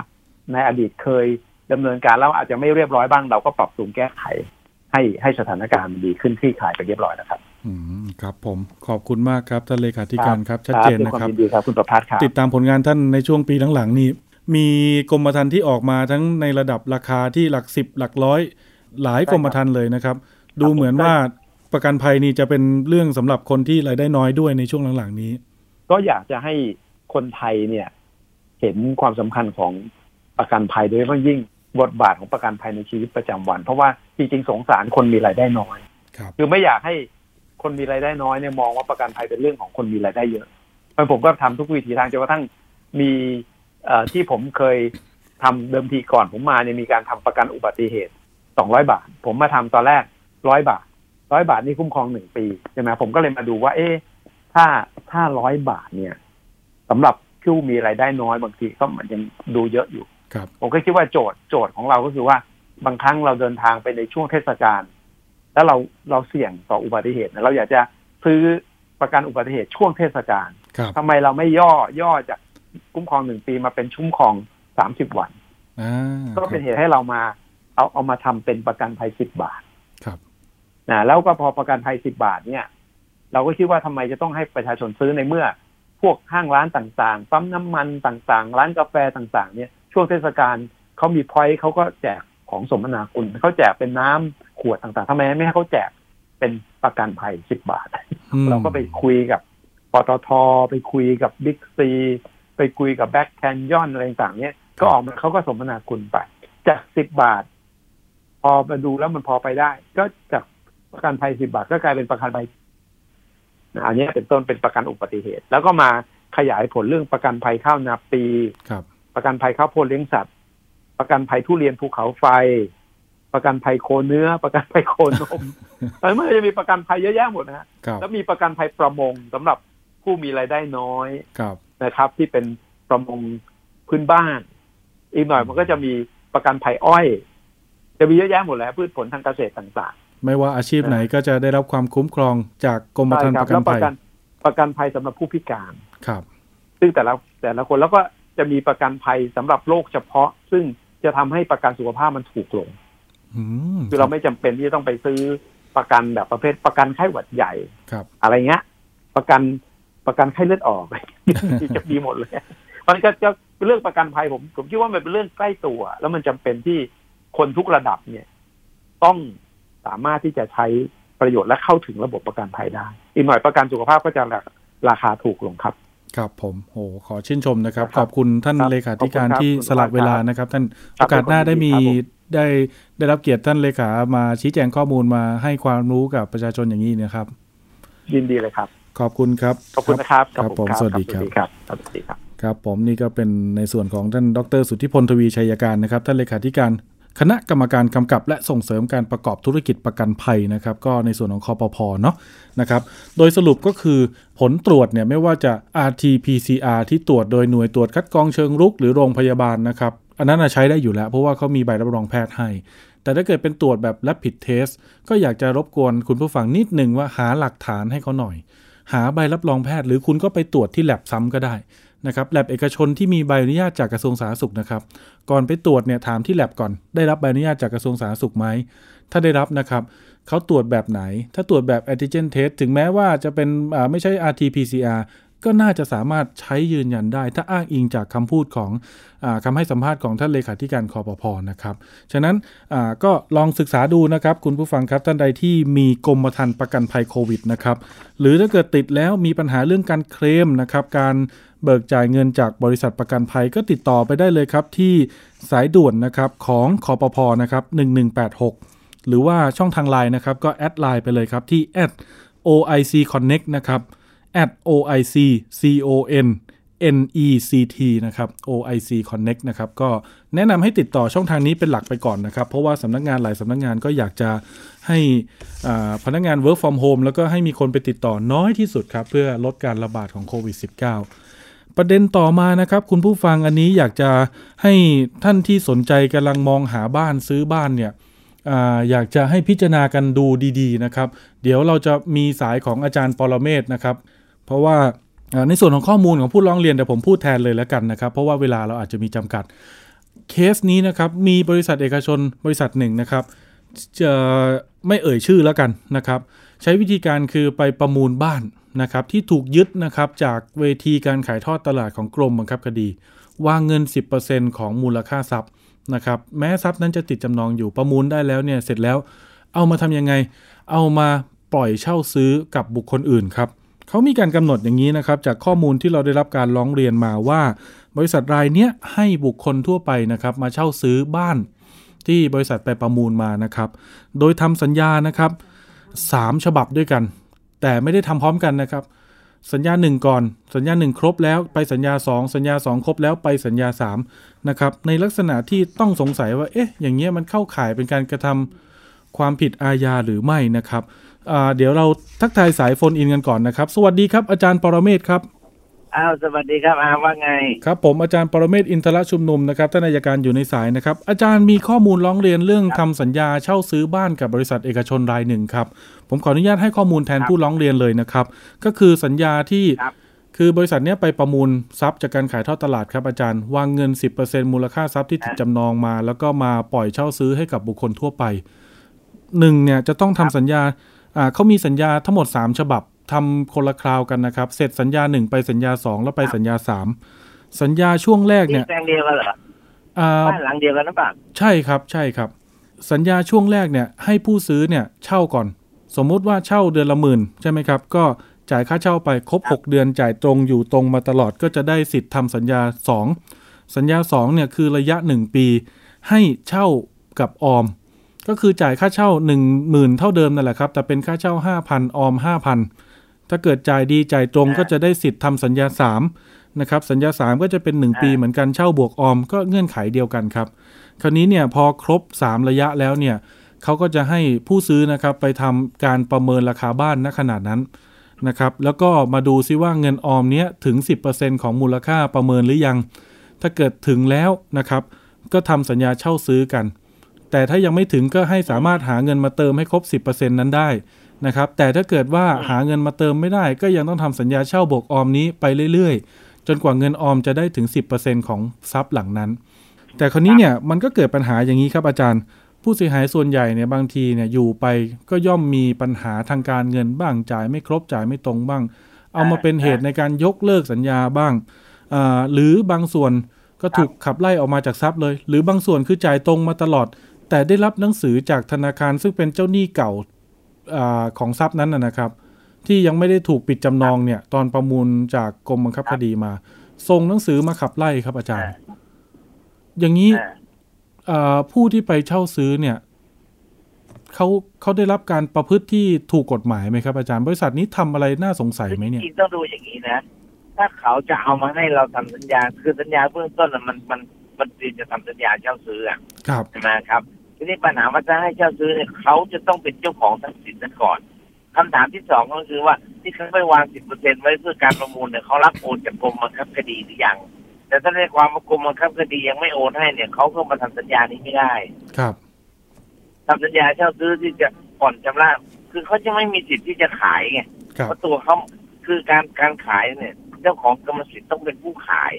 ในอดีตเคยดำเนินการแล้วอาจจะไม่เรียบร้อยบ้างเราก็ปรับปรุงแก้ไข ให้ให้สถานการณ์ดีขึ้นที่ขายไปเรียบร้อยนะครับอืม ครับผมขอบคุณมากครับท่านเลขาธิการครับ ชัดเจนนะครับดีครับคุณประพัฒน์ครับติดตามผลงานท่านในช่วงปีหลังๆนี้ มีกรมธรรม์ที่ออกมาทั้งในระดับราคาที่หลักสิบหลักร้อย หลายกรมธรรม์เลยนะครับ ดูเหมือนว่าประกันภัยนี่จะเป็นเรื่องสำหรับคนที่รายได้น้อยด้วยในช่วงหลังๆนี้ ก็อยากจะให้คนไทยเนี่ย เห็นความสำคัญของประกันภัยโดยเฉพาะยิ่งบทบาทของประกันภัยในชีวิตประจำวัน เพราะว่าจริงๆสงสารคนมีรายได้น้อย คือไม่อยากให้ คนมีรายได้น้อยเนี่ยมองว่าประกันภัยเป็นเรื่องของคนมีรายได้เยอะเพราะผมก็ทำทุกวิธีทางจนกระทั่งมีที่ผมเคยทำเดิมทีก่อนผมมาเนี่ยมีการทำประกันอุบัติเหตุสองร้อยบาท ผมมาทำตอนแรกร้อยบาทร้อยบาทนี่คุ้มครองหนึ่งปีใช่ไหมผมก็เลยมาดูว่า เอ๊ะถ้าถ้าร้อยบาทเนี่ยสำหรับผู้มีรายได้น้อยบางทีก็มันยังดูเยอะอยู่ครับผมก็คิดว่าโจทย์โจทย์ของเราก็คือว่าบางครั้งเราเดินทางไปในช่วงเทศกาล แล้วเราเราเสี่ยงต่ออุบัติเหตุเราอยากจะซื้อประกันอุบัติเหตุช่วงเทศกาลทำไมเราไม่ย่อย่อจากคุ้มครองหนึ่งปีมาเป็นชุ่มครองสามสิบวันก็เป็นเหตุให้เรามา เอาเอามาทำเป็นประกันภัยสิบบาทครับนะแล้วก็พอประกันภัยสิบบาทเนี่ย เราก็คิดว่าทำไมจะต้องให้ประชาชนซื้อในเมื่อ พวกห้างร้านต่างๆปั๊มน้ำมันต่างๆ ร้านกาแฟต่าง ๆ เนี่ย ช่วงเทศกาลเขามีพอยต์เขาก็แจก ของสมนาคุณเขาแจกเป็นน้ำขวดต่างๆทำไมไม่ให้เขาแจกเป็นประกันภัยสิบบาท เราก็ไปคุยกับปตทไปคุยกับบิ๊กซีไปคุยกับแบ็คแคนยอนอะไรต่างเนี้ยก็ออกมาเขาก็สมนาคุณไป จากสิบบาท พอมาดูแล้วมันพอไปได้ ก็จากประกันภัยสิบาทก็กลายเป็นประกันภัยอันนี้เป็นต้นเป็นประกันอุบัติเหตุ แล้วก็มาขยายผลเรื่องประกันภัยข้าวนาปีประกันภัยข้าวโพดเลี้ยงสัตว์ ประกันภัยทุเรียนภูเขาไฟ ประกันภัยโคเนื้อ ประกันภัยโคนมแต่เมื่อจะมีประกันภัยเยอะแยะหมดนะฮะแล้วมีประกันภัยประมงสำหรับผู้มีรายได้น้อยนะครับ ที่เป็นประมงพื้นบ้าน อีกหน่อยมันก็จะมีประกันภัยอ้อย จะมีเยอะแยะหมดแล้วพืชผลทางเกษตรต่างๆ ไม่ว่าอาชีพไหนก็จะได้รับความคุ้มครองจากกรมธรรม์ประกันภัยประกันภัยสำหรับผู้พิการครับ ซึ่งแต่ละแต่ละคนแล้วก็จะมีประกันภัยสำหรับโรคเฉพาะ ซึ่ง จะทำให้ประกันสุขภาพมันถูกลงคือเราไม่จำเป็นที่จะต้องไปซื้อประกันแบบประเภทประกันไข้หวัดใหญ่ครับ อะไรเงี้ย ประกันประกันไข้เลือดออกจะมีหมดเลยมันก็จะเป็นเรื่องประกันภัยผมผมคิดว่ามันเป็นเรื่องใกล้ตัว แล้วมันจำเป็นที่คนทุกระดับเนี่ย ต้องสามารถที่จะใช้ประโยชน์และเข้าถึงระบบประกันภัยได้ อีกหน่อยประกันสุขภาพก็จะราคาถูกลงครับ ครับผมโอ้ขอชื่นชมนะครับ ขอบคุณท่านเลขาธิการที่สลับเวลานะครับ ท่านโอกาสหน้าได้มีได้ได้รับเกียรติท่านเลขามาชี้แจงข้อมูลมาให้ความรู้กับประชาชนอย่างนี้นะครับ ยินดีเลยครับ ขอบคุณครับ ขอบคุณนะครับครับผมสวัสดีครับครับสวัสดีครับครับผมนี่ก็เป็นในส่วนของท่านดร สุทธิพลทวีชัยการนะครับ ท่านเลขาธิการ คณะกรรมการกำกับ และส่งเสริมการประกอบธุรกิจประกันภัยนะครับก็ในส่วนของคอปพเนาะนะครับโดยสรุปก็คือผลตรวจเนี่ยไม่ว่าจะ RT-PCR ที่ตรวจโดยหน่วยตรวจคัดกรองเชิงรุกหรือโรงพยาบาลนะครับอันนั้นใช้ได้อยู่แล้วเพราะว่าเขามีใบรับรองแพทย์ให้ แต่ถ้าเกิดเป็นตรวจแบบ rapid test ก็อยากจะรบกวนคุณผู้ฟังนิดหนึ่งว่าหาหลักฐานให้เขาหน่อย หาใบรับรองแพทย์ หรือคุณก็ไปตรวจที่แลบซ้ำก็ได้ นะครับแลบเอกชนที่มีใบอนุญาตจากกระทรวงสาธารณสุขนะครับ ก่อนไปตรวจเนี่ยถามที่แลบก่อน ได้รับใบอนุญาตจากกระทรวงสาธารณสุขไหม ถ้าได้รับนะครับเขาตรวจแบบไหน ถ้าตรวจแบบแอนติเจนเทสถึงแม้ว่าจะเป็นไม่ใช่ RT-PCR ก็น่าจะสามารถใช้ยืนยันได้ ถ้าอ้างอิงจากคำพูดของอคำให้สัมภาษณ์ของท่านเลขาธิการคอปพอนะครับ ฉะนั้นก็ลองศึกษาดูนะครับ คุณผู้ฟังครับท่านใดที่มีกรมธรรม์ประกันภัยโควิดนะครับหรือถ้าเกิดติดแล้วมีปัญหาเรื่องการเคลมนะครับ การเบิกจ่ายเงินจากบริษัทประกันภัยก็ติดต่อไปได้เลยครับ ที่สายด่วนนะครับของคอปพอนะครับ1186 หรือว่าช่องทางไลน์นะครับก็แอดไลน์ไปเลยครับที่ @oic connect นะครับ @oic con NECT นะครับ OIC Connect นะครับ ก็แนะนำให้ติดต่อช่องทางนี้เป็นหลักไปก่อนนะครับ เพราะว่าสำนักงานหลายสำนักงานก็อยากจะให้พนักงาน work from home แล้วก็ให้มีคนไปติดต่อน้อยที่สุดครับ เพื่อลดการระบาดของโควิด -19 ประเด็นต่อมานะครับ คุณผู้ฟังอันนี้อยากจะให้ท่านที่สนใจกำลังมองหาบ้านซื้อบ้านเนี่ยอยากจะให้พิจารณากันดูดี ๆ นะครับ เดี๋ยวเราจะมีสายของอาจารย์ปรเมศนะครับ เพราะว่าในส่วนของข้อมูลของผู้ร้องเรียนแต่ผมพูดแทนเลยแล้วกันนะครับ เพราะว่าเวลาเราอาจจะมีจำกัดเคสนี้นะครับมีบริษัทเอกชนบริษัทหนึ่งนะครับจะไม่เอ่ยชื่อแล้วกันนะครับ ใช้วิธีการคือไปประมูลบ้านนะครับ ที่ถูกยึดนะครับจากเวทีการขายทอดตลาดของกรมบังคับคดี วางเงิน 10%ของมูลค่าทรัพย์นะครับแม้ทรัพย์นั้นจะติดจำนองอยู่ประมูลได้แล้วเนี่ยเสร็จแล้วเอามาทำยังไง เอามาปล่อยเช่าซื้อกับบุคคลอื่นครับ เขามีการกำหนดอย่างนี้นะครับ จากข้อมูลที่เราได้รับการร้องเรียนมาว่า บริษัทรายนี้ให้บุคคลทั่วไปนะครับ มาเช่าซื้อบ้านที่บริษัทไปประมูลมานะครับ โดยทำสัญญานะครับ 3 ฉบับด้วยกัน แต่ไม่ได้ทำพร้อมกันนะครับ สัญญา 1 ก่อน สัญญา 1 ครบแล้วไปสัญญา 2 สัญญา 2 ครบแล้วไปสัญญา3นะครับในลักษณะที่ต้องสงสัยว่าเอ๊ะอย่างเงี้ยมันเข้าข่ายเป็นการกระทำความผิดอาญาหรือไม่นะครับ เดี๋ยวเราทักทายสายโฟนอินกันก่อนนะครับ สวัสดีครับอาจารย์ปรเมศครับอ้าวสวัสดีครับอาว่าไง ครับผมอาจารย์ปรเมศอินทรชุมนุมนะครับท่านอายการอยู่ในสายนะครับ อาจารย์มีข้อมูลร้องเรียนเรื่องทำสัญญาเช่าซื้อบ้านกับบริษัทเอกชนรายหนึ่งครับ ผมขออนุญาตให้ข้อมูลแทนผู้ร้องเรียนเลยนะครับ ก็คือสัญญาที่คือบริษัทนี้ไปประมูลทรัพย์จากการขายทอดตลาดครับอาจารย์ วางเงิน 10%มูลค่าทรัพย์ที่ติดจำนองมา แล้วก็มาปล่อยเช่าซื้อให้กับบุคคลทั่วไปหนึ่งเนี่ยจะต้องทำสัญญา เขามีสัญญาทั้งหมด 3 ฉบับทำคนละคราวกันนะครับ เสร็จสัญญา1ไปสัญญา2แล้วไปสัญญา3สัญญาช่วงแรกเนี่ยแปลงเดียวกันเหรอบ้านหลังเดียวกันหรือเปล่าใช่ครับใช่ครับ สัญญาช่วงแรกเนี่ยให้ผู้ซื้อเนี่ยเช่าก่อน สมมุติว่าเช่าเดือนละหมื่นใช่ไหมครับ ก็จ่ายค่าเช่าไปครบ 6 เดือนจ่ายตรงอยู่ตรงมาตลอดก็จะได้สิทธิ์ทำสัญญา 2 สัญญา2เนี่ยคือระยะ 1 ปี ให้เช่ากับออม ก็คือจ่ายค่าเช่า 1 0,000 เท่าเดิมนั่นแหละครับ แต่เป็นค่าเช่า 5,000 ออม 5,000 ถ้าเกิดจ่ายดีจ่ายตรงก็จะได้สิทธิ์ทำสัญญา 3 นะครับ สัญญา 3 ก็จะเป็น 1 ปีเหมือนกันเช่าบวกออมก็เงื่อนไขเดียวกันครับ คราวนี้เนี่ยพอครบ 3 ระยะแล้วเนี่ยเขาก็จะให้ผู้ซื้อนะครับไปทำการประเมินราคาบ้านณขนาดนั้นนะครับ แล้วก็มาดูซิว่าเงินออมเนี้ยถึง 10%ของมูลค่าประเมินหรือยัง ถ้าเกิดถึงแล้วนะครับ ก็ทำสัญญาเช่าซื้อกัน แต่ถ้ายังไม่ถึงก็ให้สามารถหาเงินมาเติมให้ครบ 10%นั้นได้นะครับแต่ถ้าเกิดว่าหาเงินมาเติมไม่ได้ ก็ยังต้องทำสัญญาเช่าบวกออมนี้ไปเรื่อยๆ จนกว่าเงินออมจะได้ถึง 10%ของทรัพย์หลังนั้น แต่คราวนี้เนี่ยมันก็เกิดปัญหาอย่างนี้ครับอาจารย์ ผู้เสียหายส่วนใหญ่เนี่ยบางทีเนี่ยอยู่ไปก็ย่อมมีปัญหาทางการเงินบ้างจ่ายไม่ครบจ่ายไม่ตรงบ้าง เอามาเป็นเหตุในการยกเลิกสัญญาบ้าง หรือบางส่วนก็ถูกขับไล่ออกมาจากทรัพย์เลย หรือบางส่วนคือจ่ายตรงมาตลอด แต่ได้รับหนังสือจากธนาคารซึ่งเป็นเจ้าหนี้เก่าอของทรัพย์นั้นนะครับ ที่ยังไม่ได้ถูกปิดจำนองเนี่ย ตอนประมูลจากกรมบังคับคดีมาส่งหนังสือมาขับไล่ครับอาจารย์ อย่างนี้ผู้ที่ไปเช่าซื้อเนี่ยเขาเขาได้รับการประพฤติที่ถูกกฎหมายไหมครับ อาจารย์บริษัทนี้ทำอะไรน่าสงสัยไหมเนี่ยจริงต้องดูอย่างนี้นะ ถ้าเขาจะเอามาให้เราทำสัญญาคือสัญญาเบื้องต้นมันมัน มันจีจะทำสัญญาเช่าซื้ออะครับใช่ไหมครับ ทีนี้ปัญหาว่าจะให้เช่าซื้อเนี่ยเขาจะต้องเป็นเจ้าของทรัพย์สินซะก่อนคำถามที่สองก็คือว่าที่เขาไปวางสิบเปอร์เซ็นไว้เพื่อการประมูลเนี่ยเขารับโอนจากกรมบังคับคดีหรือยัง แต่ถ้าในความกรมบังคับคดียังไม่โอนให้เนี่ยเขาก็มาทำสัญญานี้ไม่ได้ ครับทำสัญญาเช่าซื้อที่จะผ่อนชำระคือเขาจะไม่มีสิทธิ์ที่จะขายไงเพราะตัวเขาคือการการขายเนี่ย เจ้าของกรรมสิทธิ์ต้องเป็นผู้ขาย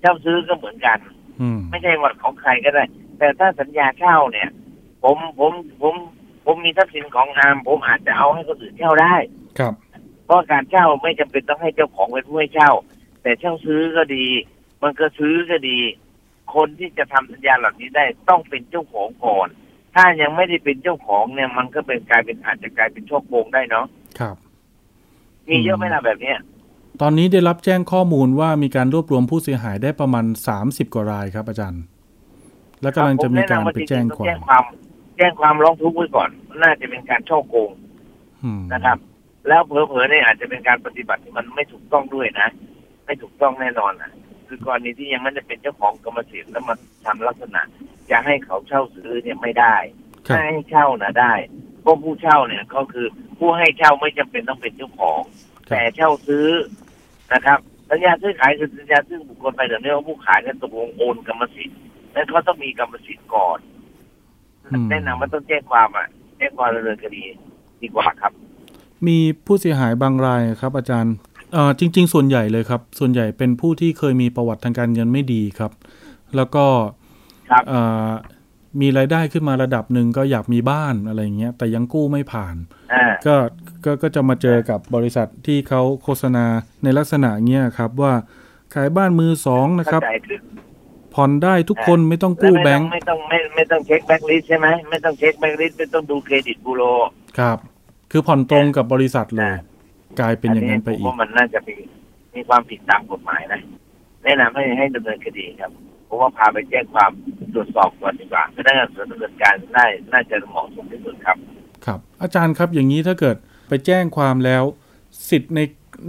เช่าซื้อก็เหมือนกัน ไม่ใช่ว่าของใครก็ได้ แต่ถ้าสัญญาเช่าเนี่ย ผมผมผมผมมีทรัพย์สินของอามผมอาจจะเอาให้คนอื่นเช่าได้ ครับ เพราะการเช่าไม่จำเป็นต้องให้เจ้าของเป็นผู้ให้เช่า แต่เช่าซื้อก็ดี มันก็ซื้อก็ดี คนที่จะทำสัญญาเหล่านี้ได้ต้องเป็นเจ้าของก่อน ถ้ายังไม่ได้เป็นเจ้าของเนี่ย มันก็เป็นกลายเป็นอาจจะกลายเป็นโชคโกงได้เนาะครับ มีเยอะไหมล่ะแบบเนี้ย ตอนนี้ได้รับแจ้งข้อมูลว่ามีการรวบรวมผู้เสียหายได้ประมาณสามสิบกว่ารายครับอาจารย์ แล้วกำลังจะมีการไปแจ้งความแจ้งความร้องทุกข์ไว้ก่อน น่าจะเป็นการช่อโกงนะครับ แล้วเผลอๆเนี่ยอาจจะเป็นการปฏิบัติที่มันไม่ถูกต้องด้วยนะ ไม่ถูกต้องแน่นอนอะคือกรณีที่ยังไม่ได้เป็นเจ้าของกรรมสิทธิ์แล้วมาทำลักษณะ จะให้เขาเช่าซื้อเนี่ยไม่ได้ถ้าให้เช่านะได้เพราะผู้เช่าเนี่ยก็คือผู้ให้เช่าไม่จำเป็นต้องเป็นเจ้าของ แต่เช่าซื้อ นะครับสัญญาซื้อขายคือสัญญาซื้อบุคคลไปเดี๋ยวนี้ว่าผู้ขายเนี่ยตกลงโอนกรรมสิทธิ์นั้นเขาต้องมีกรรมสิทธิ์ก่อนแนะนำว่าต้องแจ้งความอะแจ้งความดำเนินคดีดีกว่าครับ มีผู้เสียหายบางรายครับ อาจารย์เอ่อจริง ๆ ส่วนใหญ่เลยครับ ส่วนใหญ่เป็นผู้ที่เคยมีประวัติทางการเงินไม่ดีครับ แล้วก็ มีรายได้ขึ้นมาระดับหนึ่งก็อยากมีบ้านอะไรเงี้ยแต่ยังกู้ไม่ผ่านก็ก็ก็จะมาเจอกับบริษัทที่เขาโฆษณาในลักษณะเงี้ยครับว่าขายบ้านมือสองนะครับผ่อนได้ทุกคนไม่ต้องกู้แบงค์ไม่ต้องไม่ไม่ต้องเช็คแบงค์ลิสใช่ไหมไม่ต้องเช็คแบงค์ลิสไม่ต้องดูเครดิตบูโรครับ คือผ่อนตรงกับบริษัทเลย กลายเป็นอย่างนั้นไปอีกว่ามันน่าจะมีมีความผิดตามกฎหมายนะแนะนำให้ให้ดำเนินคดีครับ ผมว่าพาไปแจ้งความตรวจสอบก่อนดีกว่าพนักงานสอบสวนดำเนินการได้น่าจะเหมาะสมที่สุดครับ ครับ อาจารย์ครับอย่างนี้ถ้าเกิดไปแจ้งความแล้ว สิทธิ์ใน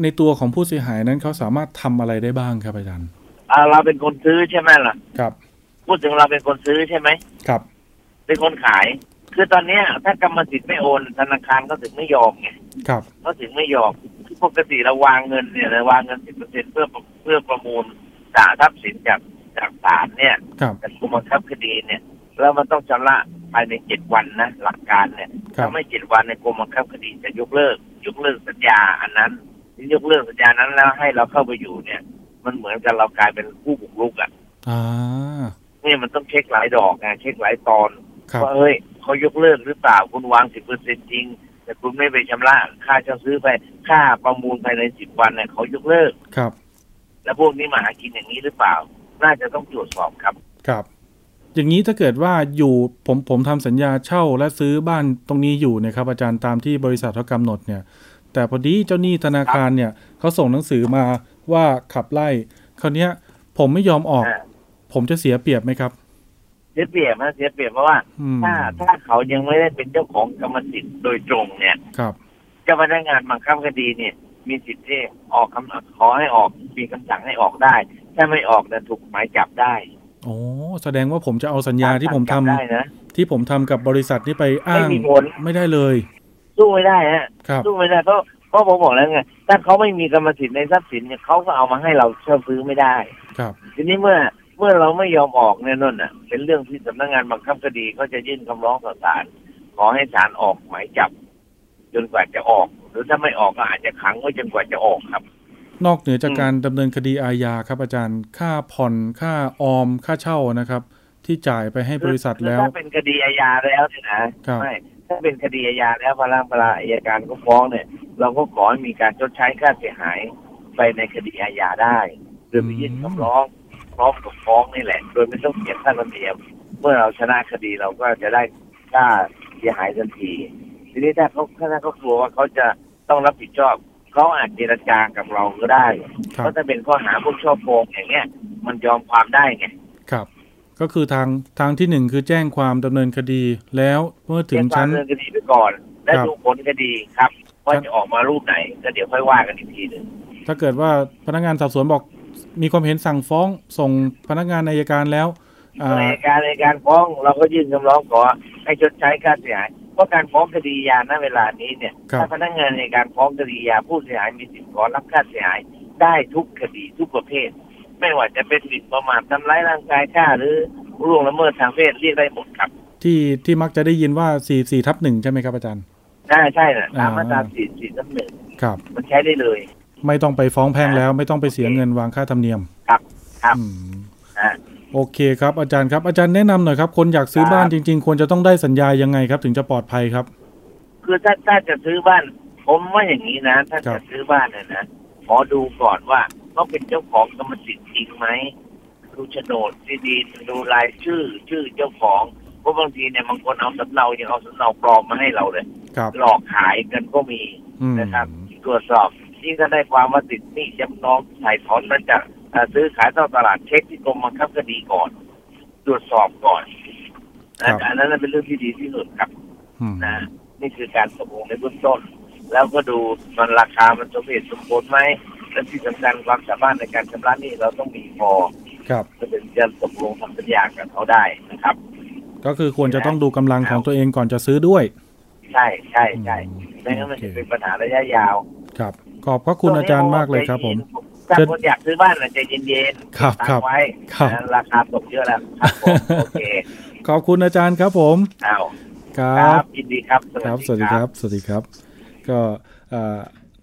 ในตัวของผู้เสียหายนั้นเขาสามารถทำอะไรได้บ้างครับอาจารย์อ่าเราเป็นคนซื้อใช่ไหมล่ะ ครับ พูดถึงเราเป็นคนซื้อใช่ไหมครับ เป็นคนขาย คือตอนนี้ถ้ากรรมสิทธิ์ไม่โอนธนาคารก็ถึงไม่ยอมไงครับก็ถึงไม่ยอมคือปกติเราวางเงินเนี่ยเราวางเงินสิบเปอร์เซ็นเพื่อเพื่อประมูลสาทรัพย์สินจาก จากศาลเนี่ยจากกรมบังคับคดีเนี่ย แล้วมันต้องชำระภายในเจ็ดวันนะหลักการเนี่ยถ้าไม่เจ็ดวันในกรมบังคับคดีจะยกเลิก ยกเลิกสัญญาอันนั้นที่ยกเลิกสัญญานั้นแล้วให้เราเข้าไปอยู่เนี่ย มันเหมือนกับเรากลายเป็นผู้บุกรุกอะนี่มันต้องเช็คหลายดอกไงเช็คหลายตอนว่าเฮ้ยเขายกเลิกหรือเปล่าคุณวางสิบเปอร์เซ็นจริง แต่คุณไม่ไปชำระค่าเช่าซื้อไปค่าประมูลภายในสิบวันเนี่ยเขายกเลิกครับ แล้วพวกนี้มาหากินอย่างนี้หรือเปล่า น่าจะต้องตรวจสอบครับ ครับ อย่างนี้ถ้าเกิดว่าอยู่ผมผมทำสัญญาเช่าและซื้อบ้านตรงนี้อยู่นะครับ อาจารย์ตามที่บริษัทเขากำหนดเนี่ย แต่พอดีเจ้าหนี้ธนาคารเนี่ยเขาส่งหนังสือมาว่าขับไล่คราวนี้ยผมไม่ยอมออก ผมจะเสียเปรียบไหมครับเสียเปรียบนะเสียเปรียบเพราะว่า ถ้าถ้าเขายังไม่ได้เป็นเจ้าของกรรมสิทธิ์โดยตรงเนี่ยครับเจ้าพนักงานบังคับคดีเนี่ย มีสิทธิ์ที่ออกคำขอให้ออกมีคำสั่งให้ออกได้ ถ้าไม่ออกเนี่ยถูกหมายจับได้โอ้แสดงว่าผมจะเอาสัญญาที่ผมทำที่ผมทำกับบริษัทที่ไปอ้างไม่ได้เลย สู้ไม่ได้ฮะสู้ไม่ได้เพราะเพราะผมบอกแล้วไงถ้าเขาไม่มีกรรมสิทธิ์ในทรัพย์สินเนี่ยเขาก็เอามาให้เราเช่าซื้อไม่ได้ ครับ ทีนี้เมื่อเมื่อเราไม่ยอมออกเนี่ยนั่นน่ะ เป็นเรื่องที่สำนักงานบังคับคดีเขาจะยื่นคำร้องต่อศาลขอให้ศาลออกหมายจับ จนกว่าจะออก หรือถ้าไม่ออกก็อาจจะขังไว้จนกว่าจะออกครับ นอกเหนือจากการดำเนินคดีอาญาครับ อาจารย์ค่าผ่อนค่าออมค่าเช่านะครับ ที่จ่ายไปให้บริษัทแล้วถ้าเป็นคดีอาญาแล้วเนี่ยนะไม่ถ้าเป็นคดีอาญาแล้วพลังพลาอายการก็ฟ้องเนี่ย เราก็ขอให้มีการชดใช้ค่าเสียหายไปในคดีอาญาได้โดยไปยื่นคำร้องพร้อมกับฟ้องนี่แหละ โดยไม่ต้องเสียค่าธรรมเนียมเมื่อเราชนะคดีเราก็จะได้ค่าเสียหายทันที ทีนี้ถ้าเขาถ้าเขากลัวว่าเขาจะต้องรับผิดชอบ เขาอาจเจรจากับเราก็ได้เพราะถ้าเป็นข้อหาพวกชอบโกงอย่างเงี้ย มันยอมความได้ไงครับกก็คือทางทางที่หนึ่งคือแจ้งความดำเนินคดีแล้วเมื่อถึงชั้นดำเนินคดีไปก่อน และดูผลคดีครับว่าจะออกมารูปไหนก็เดี๋ยวค่อยว่ากันอีกทีหนึ่งถ้าเกิดว่าพนักงานสอบสวนบอกมีความเห็นสั่งฟ้องส่งพนักงานในยการแล้วในการในการฟ้องเราก็ยื่นคำร้องขอให้ชดใช้ค่าเสียหายเพ ราะการฟ้องคดียาณเวลานี้เนี่ย ถ้าพนักงานในการฟ้องคดียาผู้เสียหายมีสิทธิ์ขอรับค่าเสียหายได้ทุกคดีทุกประเภท ไม่ว่าจะเป็นผิดประมาททำร้ายร่างกายฆ่าหรือร่วงละเมิดทางเพศเรียกได้หมดครับ ที่ที่มักจะได้ยินว่าสี่สี่ทับหนึ่งใช่ไหมครับอาจารย์ใช่ใช่นะตามมาตราสี่สี่ทับหนึ่งครับ มันใช้ได้เลย ไม่ต้องไปฟ้องแพ่งแล้ว ไม่ต้องไปเสียเงินวางค่าธรรมเนียมครับ ครับ โอเคครับอาจารย์ครับอาจารย์แนะนำหน่อยครับ คนอยากซื้อบ้านจริง ๆ ควรจะต้องได้สัญญายังไงครับ ถึงจะปลอดภัยครับ คือถ้าถ้าจะซื้อบ้าน ผมว่าอย่างนี้นะ ถ้าจะซื้อบ้านเนี่ยนะขอดูก่อนว่าเขาเป็นเจ้าของกรรมสิทธิ์จริงไหมดูโฉนดที่ดินดูรายชื่อ ชื่อเจ้าของเพราะบางทีเนี่ยบางคนเอาสำเนายังเอาสำเนาปลอมมาให้เราเลยหลอกขายกันก็มีนะครับตรวจสอบที่ถ้าได้ความว่าติดนี่จำนองถ่ายถอนมันจะ ซื้อขายต่อตลาดเช็คที่กรมบังคับคดีก่อน ตรวจสอบก่อนอันนั้นเป็นเรื่องที่ดีที่สุดครับนะนี่คือการตกลงในเบื้องต้น แล้วก็ดูมันราคามันสมเหตุสมผลไหมและที่สำคัญความสามารถในการชำระนี่เราต้องมีพอครับจะเป็นจะตกลงทำสัญญากับเขาได้นะครับ ก็คือควรจะต้องดูกำลังของตัวเองก่อนจะซื้อด้วย ใช่ใช่ใช่ไม่งั้นมันจะเป็นปัญหาระยะยาว ครับ ขอบพระคุณอาจารย์มากเลยครับผม ถ้าคนอยากซื้อบ้านใจเย็นๆครับครับไว้ราคาตกเยอะแล้วครับผมโอเคขอบคุณอาจารย์ครับผมเอาครับยินดีครับครับ สวัสดีครับ สวัสดีครับ ก็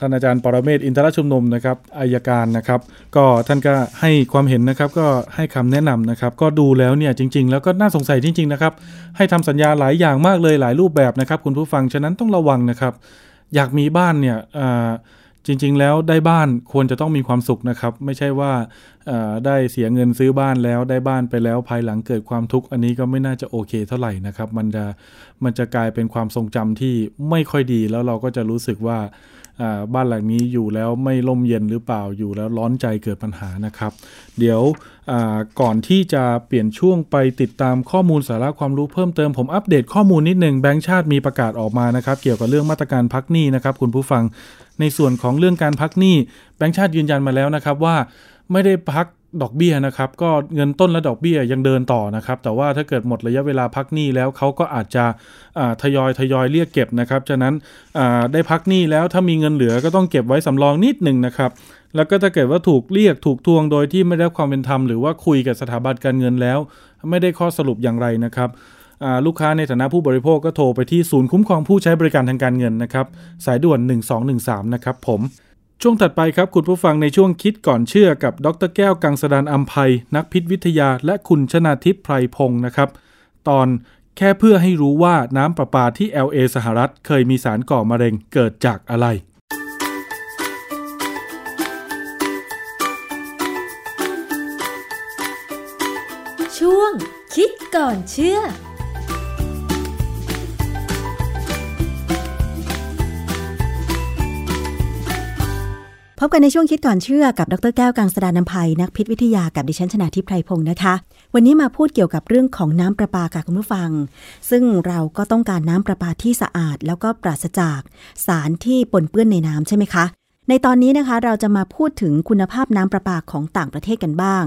ท่านอาจารย์ปรเมศอินทรชุมนุมนะครับอายการนะครับ ก็ท่านก็ให้ความเห็นนะครับก็ให้คำแนะนำนะครับ ก็ดูแล้วเนี่ยจริง ๆ แล้วก็น่าสงสัยจริง ๆ นะครับ ให้ทำสัญญาหลายอย่างมากเลยหลายรูปแบบนะครับ คุณผู้ฟังฉะนั้นต้องระวังนะครับ อยากมีบ้านเนี่ย จริง ๆ แล้วได้บ้านควรจะต้องมีความสุขนะครับ ไม่ใช่ว่าได้เสียเงินซื้อบ้านแล้วได้บ้านไปแล้วภายหลังเกิดความทุกข์อันนี้ก็ไม่น่าจะโอเคเท่าไหร่นะครับ มันจะมันจะกลายเป็นความทรงจำที่ไม่ค่อยดีแล้วเราก็จะรู้สึกว่า บ้านหลังนี้อยู่แล้วไม่ร่มเย็นหรือเปล่าอยู่แล้วร้อนใจเกิดปัญหานะครับ เดี๋ยวก่อนที่จะเปลี่ยนช่วงไปติดตามข้อมูลสาระความรู้เพิ่มเติมผมอัปเดตข้อมูลนิดหนึ่งแบงค์ชาติมีประกาศออกมานะครับ เกี่ยวกับเรื่องมาตรการพักหนี้นะครับ คุณผู้ฟังในส่วนของเรื่องการพักหนี้แบงค์ชาติยืนยันมาแล้วนะครับว่าไม่ได้พัก ดอกเบี้ยนะครับก็เงินต้นและดอกเบี้ยยังเดินต่อนะครับ แต่ว่าถ้าเกิดหมดระยะเวลาพักหนี้แล้วเขาก็อาจจะทยอยทยอยเรียกเก็บนะครับฉะนั้นได้พักหนี้แล้วถ้ามีเงินเหลือก็ต้องเก็บไว้สำรองนิดหนึ่งนะครับแล้วก็ถ้าเกิดว่าถูกเรียกถูกทวงโดยที่ไม่ได้ความเป็นธรรมหรือว่าคุยกับสถาบันการเงินแล้ว ไม่ได้ข้อสรุปอย่างไรนะครับลูกค้าในฐานะผู้บริโภคก็โทรไปที่ศูนย์คุ้มครองผู้ใช้บริการทางการเงินนะครับสายด่วน 1213 นะครับผม ช่วงถัดไปครับคุณผู้ฟังในช่วงคิดก่อนเชื่อกับดรแก้วกังสดานอัมภัยนักพิษวิทยาและคุณชนาทิพย์ไพรพงศ์นะครับ ตอนแค่เพื่อให้รู้ว่าน้ำประปาที่ LA สหรัฐ เคยมีสารก่อมะเร็งเกิดจากอะไร ช่วงคิดก่อนเชื่อ พบกันในช่วงคิดก่อนเชื่อกับดรแก้วกังสดานนภัยนักพิษวิทยากับดิฉันชนาทิพไพรพงศ์นะคะ วันนี้มาพูดเกี่ยวกับเรื่องของน้ำประปาค่ะคุณผู้ฟัง ซึ่งเราก็ต้องการน้ำประปาที่สะอาด แล้วก็ปราศจากสารที่ปนเปื้อนในน้ำใช่ไหมคะ ในตอนนี้นะคะเราจะมาพูดถึงคุณภาพน้ำประปาของต่างประเทศกันบ้าง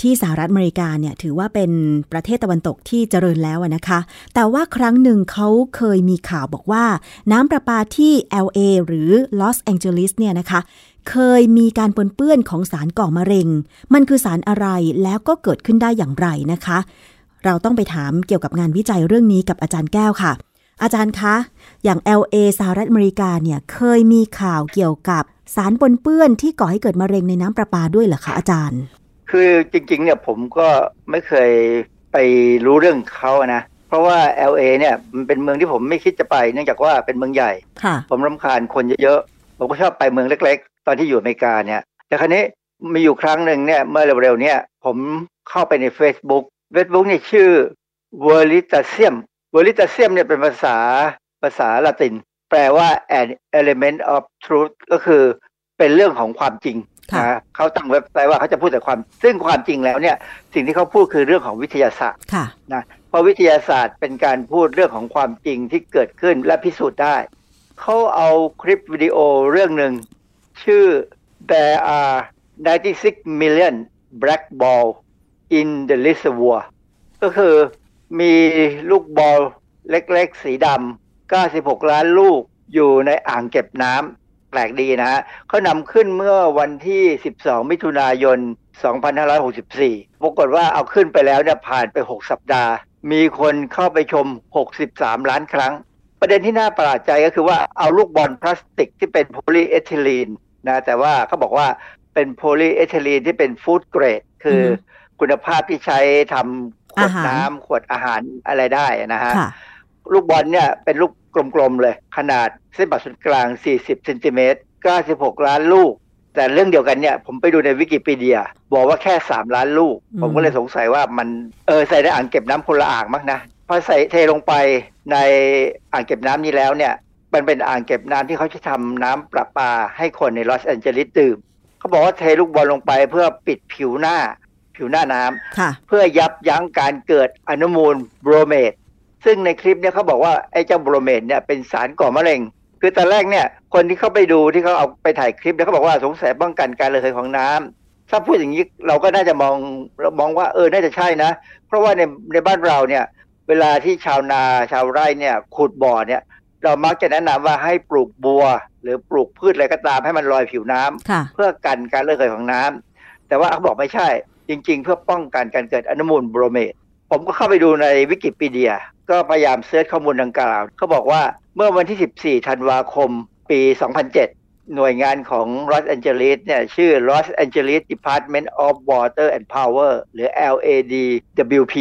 ที่สหรัฐอเมริกาเนี่ยถือว่าเป็นประเทศตะวันตกที่เจริญแล้วนะคะ แต่ว่าครั้งหนึ่งเขาเคยมีข่าวบอกว่า น้ำประปาที่ LA หรือลอสแองเจลิสเนี่ยนะคะ เคยมีการปนเปื้อนของสารก่อมะเร็ง มันคือสารอะไรแล้วก็เกิดขึ้นได้อย่างไรนะคะ เราต้องไปถามเกี่ยวกับงานวิจัยเรื่องนี้กับอาจารย์แก้วค่ะ อาจารย์คะ อย่าง LA สหรัฐอเมริกาเนี่ยเคยมีข่าวเกี่ยวกับสารปนเปื้อนที่ก่อให้เกิดมะเร็งในน้ำประปาด้วยเหรอคะอาจารย์ คือจริงๆเนี่ยผมก็ไม่เคยไปรู้เรื่องเขานะเพราะว่า LA เนี่ยมันเป็นเมืองที่ผมไม่คิดจะไป เนื่องจากว่าเป็นเมืองใหญ่ ผมรำคาญคนเยอะๆ ผมก็ชอบไปเมืองเล็ก ตอนที่อยู่อเมริกาเนี่ยแต่ครั้นี้มีอยู่ครั้งหนึ่งเนี่ยเมื่อเร็วๆเนี่ยผมเข้าไปใน Facebook Facebook นี่ชื่อ v e r i t a s i u m v e r i t a s i u m เนี่ยเป็นภาษาภาษาละติน แปลว่า an element of truth ก็คือเป็นเรื่องของความจริงนะเขาตั้งเว็บไซต์ว่าเขาจะพูดแต่ความซึ่งความจริงแล้วเนี่ยสิ่งที่เขาพูดคือเรื่องของวิทยาศาสตร์นะเพราะวิทยาศาสตร์เป็นการพูดเรื่องของความจริงที่เกิดขึ้นและพิสูจน์ได้เขาเอาคลิปวิดีโอเรื่องหนึ่ง ชื่อ There are 96 million black ball in the reservoir ก็คือมีลูกบอลเล็กๆ สีดำ 96 ล้านลูกอยู่ในอ่างเก็บน้ำแปลกดีนะฮะเขานำขึ้นเมื่อวันที่ 12 มิถุนายน 2564 ปรากฏว่าเอาขึ้นไปแล้วเนี่ยผ่านไป 6 สัปดาห์ มีคนเข้าไปชม 63 ล้านครั้ง ประเด็นที่น่าประหลาดใจก็คือว่าเอาลูกบอลพลาสติกที่เป็นโพลีเอทิลีน นะแต่ว่าเขาบอกว่าเป็นโพลีเอทิลีนที่เป็น food grade คือคุณภาพที่ใช้ทำขวดน้ำขวดอาหารอะไรได้นะฮะลูกบอลเนี่ยเป็นลูกกลมๆเลย ขนาดเส้นผ่าศูนย์กลาง 40เซนติเมตร96 ล้านลูก แต่เรื่องเดียวกันเนี่ย ผมไปดูในวิกิพีเดีย บอกว่าแค่ 3 ล้านลูก ผมก็เลยสงสัยว่ามันเออใส่ในอ่างเก็บน้ำคนละอ่างมั้งนะพอใส่เทลงไปในอ่างเก็บน้ำนี้แล้วเนี่ย มันเป็นอ่างเก็บน้ำที่เขาจะทำน้ำประปาให้คนในลอสแอนเจลิสดื่มเขาบอกว่าเทลูกบอลลงไปเพื่อปิดผิวหน้าผิวหน้าน้ำเพื่อยับยั้งการเกิดอนุมูลโบรเมตซึ่งในคลิปเนี่ยเขาบอกว่าไอ้เจ้าโบรเมตเนี่ยเป็นสารก่อมะเร็ง คือตอนแรกเนี่ย คนที่เข้าไปดูที่เขาเอาไปถ่ายคลิปเนี่ยเขาบอกว่าสงสัยป้องกันการระเหยของน้ำถ้าพูดอย่างนี้เราก็น่าจะมองเรามองว่าเออน่าจะใช่นะ เพราะว่าในในบ้านเราเนี่ย เวลาที่ชาวนาชาวไร่เนี่ยขุดบ่อเนี่ย เรามักจะแนะนำว่าให้ปลูกบัว หรือปลูกพืชอะไรก็ตามให้มันลอยผิวน้ำเพื่อกันการระเหยของน้ำแต่ว่าเขาบอกไม่ใช่ จริง ๆ เพื่อป้องกันการเกิดอนุมูลโบรเมตผมก็เข้าไปดูในวิกิพีเดีย ก็พยายาม search ข้อมูลดังกล่าวเขาบอกว่าเมื่อวันที่ 14 ธันวาคม ปี 2007 หน่วยงานของลอสแอนเจลิสเนี่ยชื่อ Los Angeles Department of Water and Power หรือ LADWP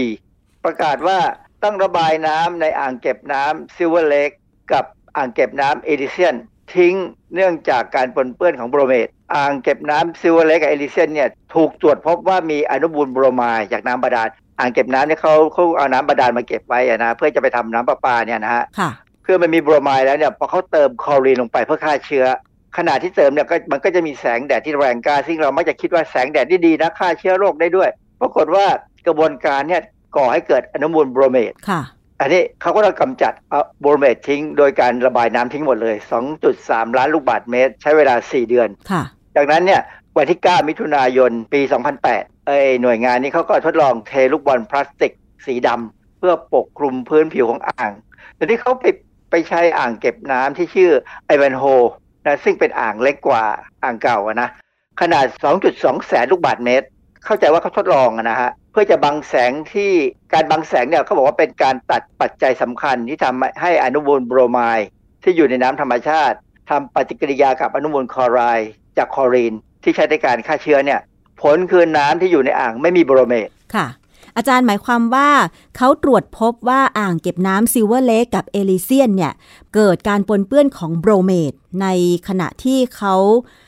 ประกาศว่าต้องระบายน้ำในอ่างเก็บน้ำซิลเวอร์เล กกับอ่างเก็บน้ำเอลิเซียนทิ้งเนื่องจากการปนเปื้อนของโบรเมตอ่างเก็บน้ำซิลเวอร์เลกกับเอลิเซียนเนี่ยถูกตรวจพบว่ามีอนุมูลโบรไมด์จากน้ำบาดาลอ่างเก็บน้ำเนี่ยเขาเขาเอาน้ำบาดาลมาเก็บไว้นะเพื่อจะไปทำน้ำประปาเนี่ยนะฮะเพื่อมันมีโบรไมด์แล้วเนี่ยพอเขาเติมคลอรีนลงไปเพื่อฆ่าเชื้อ ขณะที่เติมเนี่ยก็มันก็จะมีแสงแดดที่แรงกล้าซึ่งเราไม่จะคิดว่าแสงแดดที่ดีนะฆ่าเชื้อโรคได้ด้วย ปรากฏว่ากระบวนการเนี่ยก่อให้เกิดอนุมูลโบรเมตค่ะ อันนี้เขาก็ต้องกำจัดโบรเมตทิ้ง โดยการระบายน้ำทิ้งหมดเลย 2.3 ล้านลูกบาศก์เมตร ใช้เวลา 4 เดือนค่ะจากนั้นเนี่ยวันที่ 9 มิถุนายน ปี 2008 เอ้หน่วยงานนี้เขาก็ทดลองเทลูกบอลพลาสติกสีดำเพื่อปกคลุมพื้นผิวของอ่างแต่ที่เขาไปไปใช้อ่างเก็บน้ำที่ชื่อไอเวนโฮนะซึ่งเป็นอ่างเล็กกว่าอ่างเก่านะขนาด 2.2 แสนลูกบาศก์เมตร เข้าใจว่าเขาทดลองนะฮะเพื่อจะบังแสงที่การบังแสงเนี่ยเขาบอกว่าเป็นการตัดปัจจัยสำคัญที่ทำให้อนุมูลโบรไมด์ที่อยู่ในน้ำธรรมชาติทำปฏิกิริยากับอนุมูลคลอไรด์จากคลอรีน ที่ใช้ในการฆ่าเชื้อเนี่ยผลคือน้ำที่อยู่ในอ่างไม่มีโบรเมตค่ะ อาจารย์หมายความว่าเขาตรวจพบว่าอ่างเก็บน้ำซิลเวอร์เลกกับเอลิเซียนเนี่ยเกิดการปนเปื้อนของโบรเมตในขณะที่เขา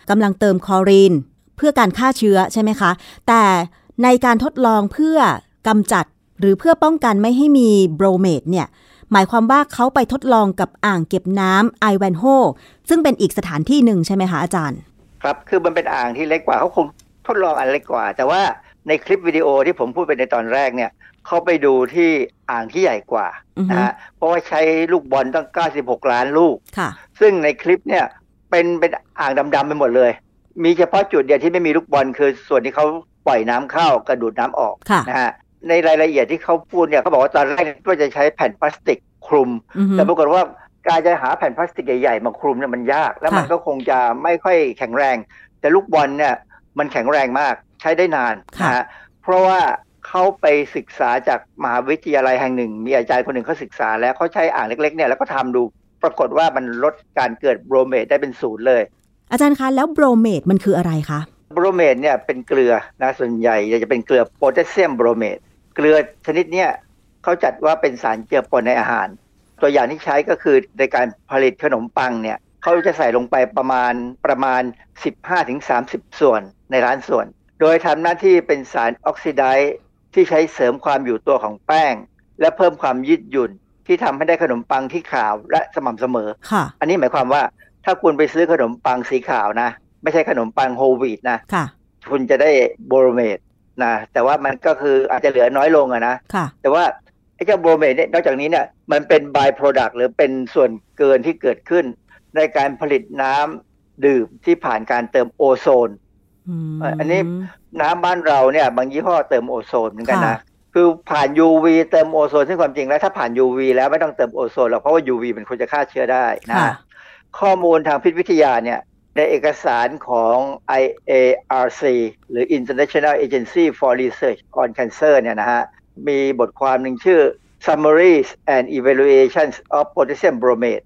กำลังเติมคลอรีน เพื่อการฆ่าเชื้อใช่ไหมคะ แต่ ในการทดลองเพื่อกำจัดหรือเพื่อป้องกันไม่ให้มีโบรเมตเนี่ยหมายความว่าเขาไปทดลองกับอ่างเก็บน้ำไอแวนโฮซึ่งเป็นอีกสถานที่หนึ่งใช่ไหมคะอาจารย์ ครับคือมันเป็นอ่างที่เล็กกว่าเขาคงทดลองอันเล็กกว่า แต่ว่าในคลิปวิดีโอที่ผมพูดไปในตอนแรกเนี่ยเขาไปดูที่อ่างที่ใหญ่กว่านะฮะเพราะว่าใช้ลูกบอลตั้ง 96 ล้านลูกค่ะซึ่งในคลิปเนี่ยเป็นเป็นอ่างดำๆไปหมดเลย มีเฉพาะจุดเดียวที่ไม่มีลูกบอลคือส่วนที่เขา ปล่อยน้ำเข้ากระดูดน้ำออกนะฮะในรายละเอียดที่เขาพูดเนี่ยเขาบอกว่าตอนแรกว่าจะใช้แผ่นพลาสติกคลุม แต่ปรากฏว่าการจะหาแผ่นพลาสติกใหญ่ๆมาคลุมเนี่ยมันยาก แล้วมันก็คงจะไม่ค่อยแข็งแรง แต่ลูกบอลเนี่ยมันแข็งแรงมากใช้ได้นานนะฮะเพราะว่าเขาไปศึกษาจากมหาวิทยาลัยแห่งหนึ่ง มีอาจารย์คนหนึ่งเขาศึกษาแล้วเขาใช้อ่างเล็กๆเนี่ยแล้วก็ทำดูปรากฏว่ามันลดการเกิดโบรเมตได้เป็นศูนย์เลย อาจารย์คะแล้วโบรเมตมันคืออะไรคะ โบรเมตเนี่ยเป็นเกลือนะส่วนใหญ่จะเป็นเกลือโพแทสเซียมโบรเมตเกลือชนิดเนี้ยเขาจัดว่าเป็นสารเจือปนในอาหาร ตัวอย่างที่ใช้ก็คือในการผลิตขนมปังเนี่ยเขาจะใส่ลงไปประมาณประมาณ 15-30 ส่วนในร้านส่วน โดยทำหน้าที่เป็นสารออกซิไดซ์ที่ใช้เสริมความอยู่ตัวของแป้ง และเพิ่มความยืดหยุ่นที่ทำให้ได้ขนมปังที่ขาวและสม่ำเสมอ อันนี้หมายความว่าถ้าคุณไปซื้อขนมปังสีขาวนะ ไม่ใช่ขนมปัง whole wheat นะค่ะ คุณจะได้โบรเมตนะแต่ว่ามันก็คืออาจจะเหลือน้อยลงอะนะค่ะ แต่ว่าไอ้เจ้าโบรเมตเนี่ยนอกจากนี้เนี่ยมันเป็น by-product หรือเป็นส่วนเกินที่เกิดขึ้น ในการผลิตน้ำดื่มที่ผ่านการเติมโอโซนอันนี้น้ำบ้านเราเนี่ย บางยี่ห้อเติมโอโซนเหมือนกันนะคือผ่าน UV เติมโอโซนซึ่งความจริงแล้วถ้าผ่าน UV แล้วไม่ต้องเติมโอโซนหรอกเพราะว่า UV เป็นคนจะฆ่าเชื้อได้นะข้อมูลทางพิษวิทยาเนี่ย ในเอกสารของ IARC หรือ International Agency for Research on Cancer เนี่ยนะฮะ มีบทความหนึ่งชื่อ Summaries and Evaluations of Potassium Bromate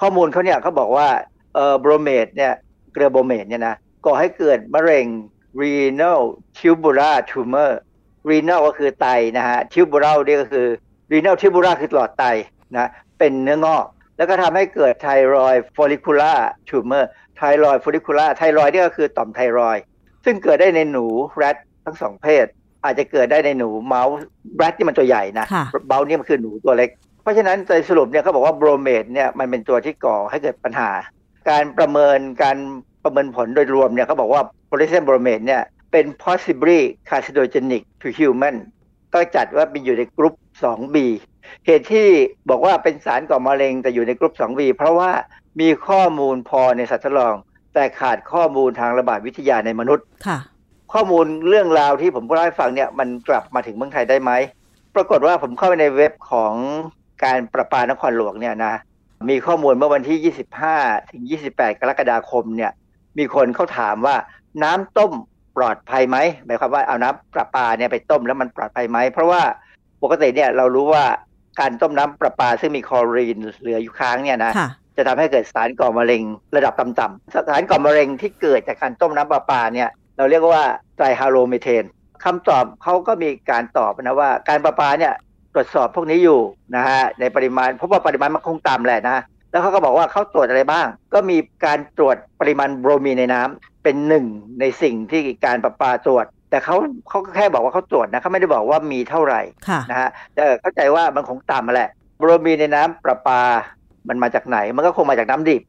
ข้อมูลเขาเนี่ยเขาบอกว่าเอ่อ bromate เนี่ยเกลือโบรเมตเนี่ยนะก่อให้เกิดมะเร็ง renal tubular tumor renal ก็คือไตนะฮะ tubular นี่ก็คือ renal tubular คือหลอดไตนะเป็นเนื้องอก แล้วก็ทำให้เกิด thyroid follicular tumor thyroid follicular thyroid นี่ก็คือต่อมไทรอยด์ ซึ่งเกิดได้ในหนูแรดทั้งสองเพศ อาจจะเกิดได้ในหนูเมาส์แรดที่มันตัวใหญ่นะเบลนี่มันคือหนูตัวเล็ก เพราะฉะนั้นโดยสรุปเนี่ยเขาบอกว่าโบรเมตเนี่ยมันเป็นตัวที่ก่อให้เกิดปัญหา การประเมินการประเมินผลโดยรวมเนี่ยเขาบอกว่าโพลิเซนโบรเมดเนี่ยเป็น possibly carcinogenic to human ก็จัดว่าเป็นอยู่ในกลุ่ม 2B เหตุที่บอกว่าเป็นสารก่อมะเร็งแต่อยู่ในกลุ่ม 2B เพราะว่า มีข้อมูลพอในสัตว์ทดลอง แต่ขาดข้อมูลทางระบาดวิทยาในมนุษย์ค่ะ ข้อมูลเรื่องราวที่ผมพูดให้ฟังเนี่ยมันกลับมาถึงเมืองไทยได้ไหมปรากฏว่าผมเข้าไปในเว็บของการประปานครหลวงเนี่ยนะมีข้อมูลเมื่อวันที่ 25 ถึง 28 กรกฎาคมเนี่ยมีคนเขาถามว่าน้ำต้มปลอดภัยไหมหมายความว่าเอาน้ำประปาเนี่ยไปต้มแล้วมันปลอดภัยไหม เพราะว่าปกติเนี่ยเรารู้ว่าการต้มน้ำประปาซึ่งมีคลอรีนเหลืออยู่ค้างเนี่ยนะ จะทำให้เกิดสารก่อมะเร็งระดับต่ำๆสารก่อมะเร็งที่เกิดจากการต้มน้ำประปาเนี่ยเราเรียกว่าไตรฮาโลเมเทนคำตอบเขาก็มีการตอบนะว่าการประปาเนี่ยตรวจสอบพวกนี้อยู่นะฮะในปริมาณเพราะว่าปริมาณมันคงต่ำแหละนะแล้วเขาก็บอกว่าเขาตรวจอะไรบ้าง ก็มีการตรวจปริมาณโบรมีนในน้ำเป็นหนึ่งในสิ่งที่การประปาตรวจ แต่เขาเขาก็แค่บอกว่าเขาตรวจนะเขาไม่ได้บอกว่ามีเท่าไหร่นะฮะแต่เข้าใจว่ามันคงต่ำมาแหละโบรมีนในน้ำประปา มันมาจากไหน มันก็คงมาจากน้ำดิบ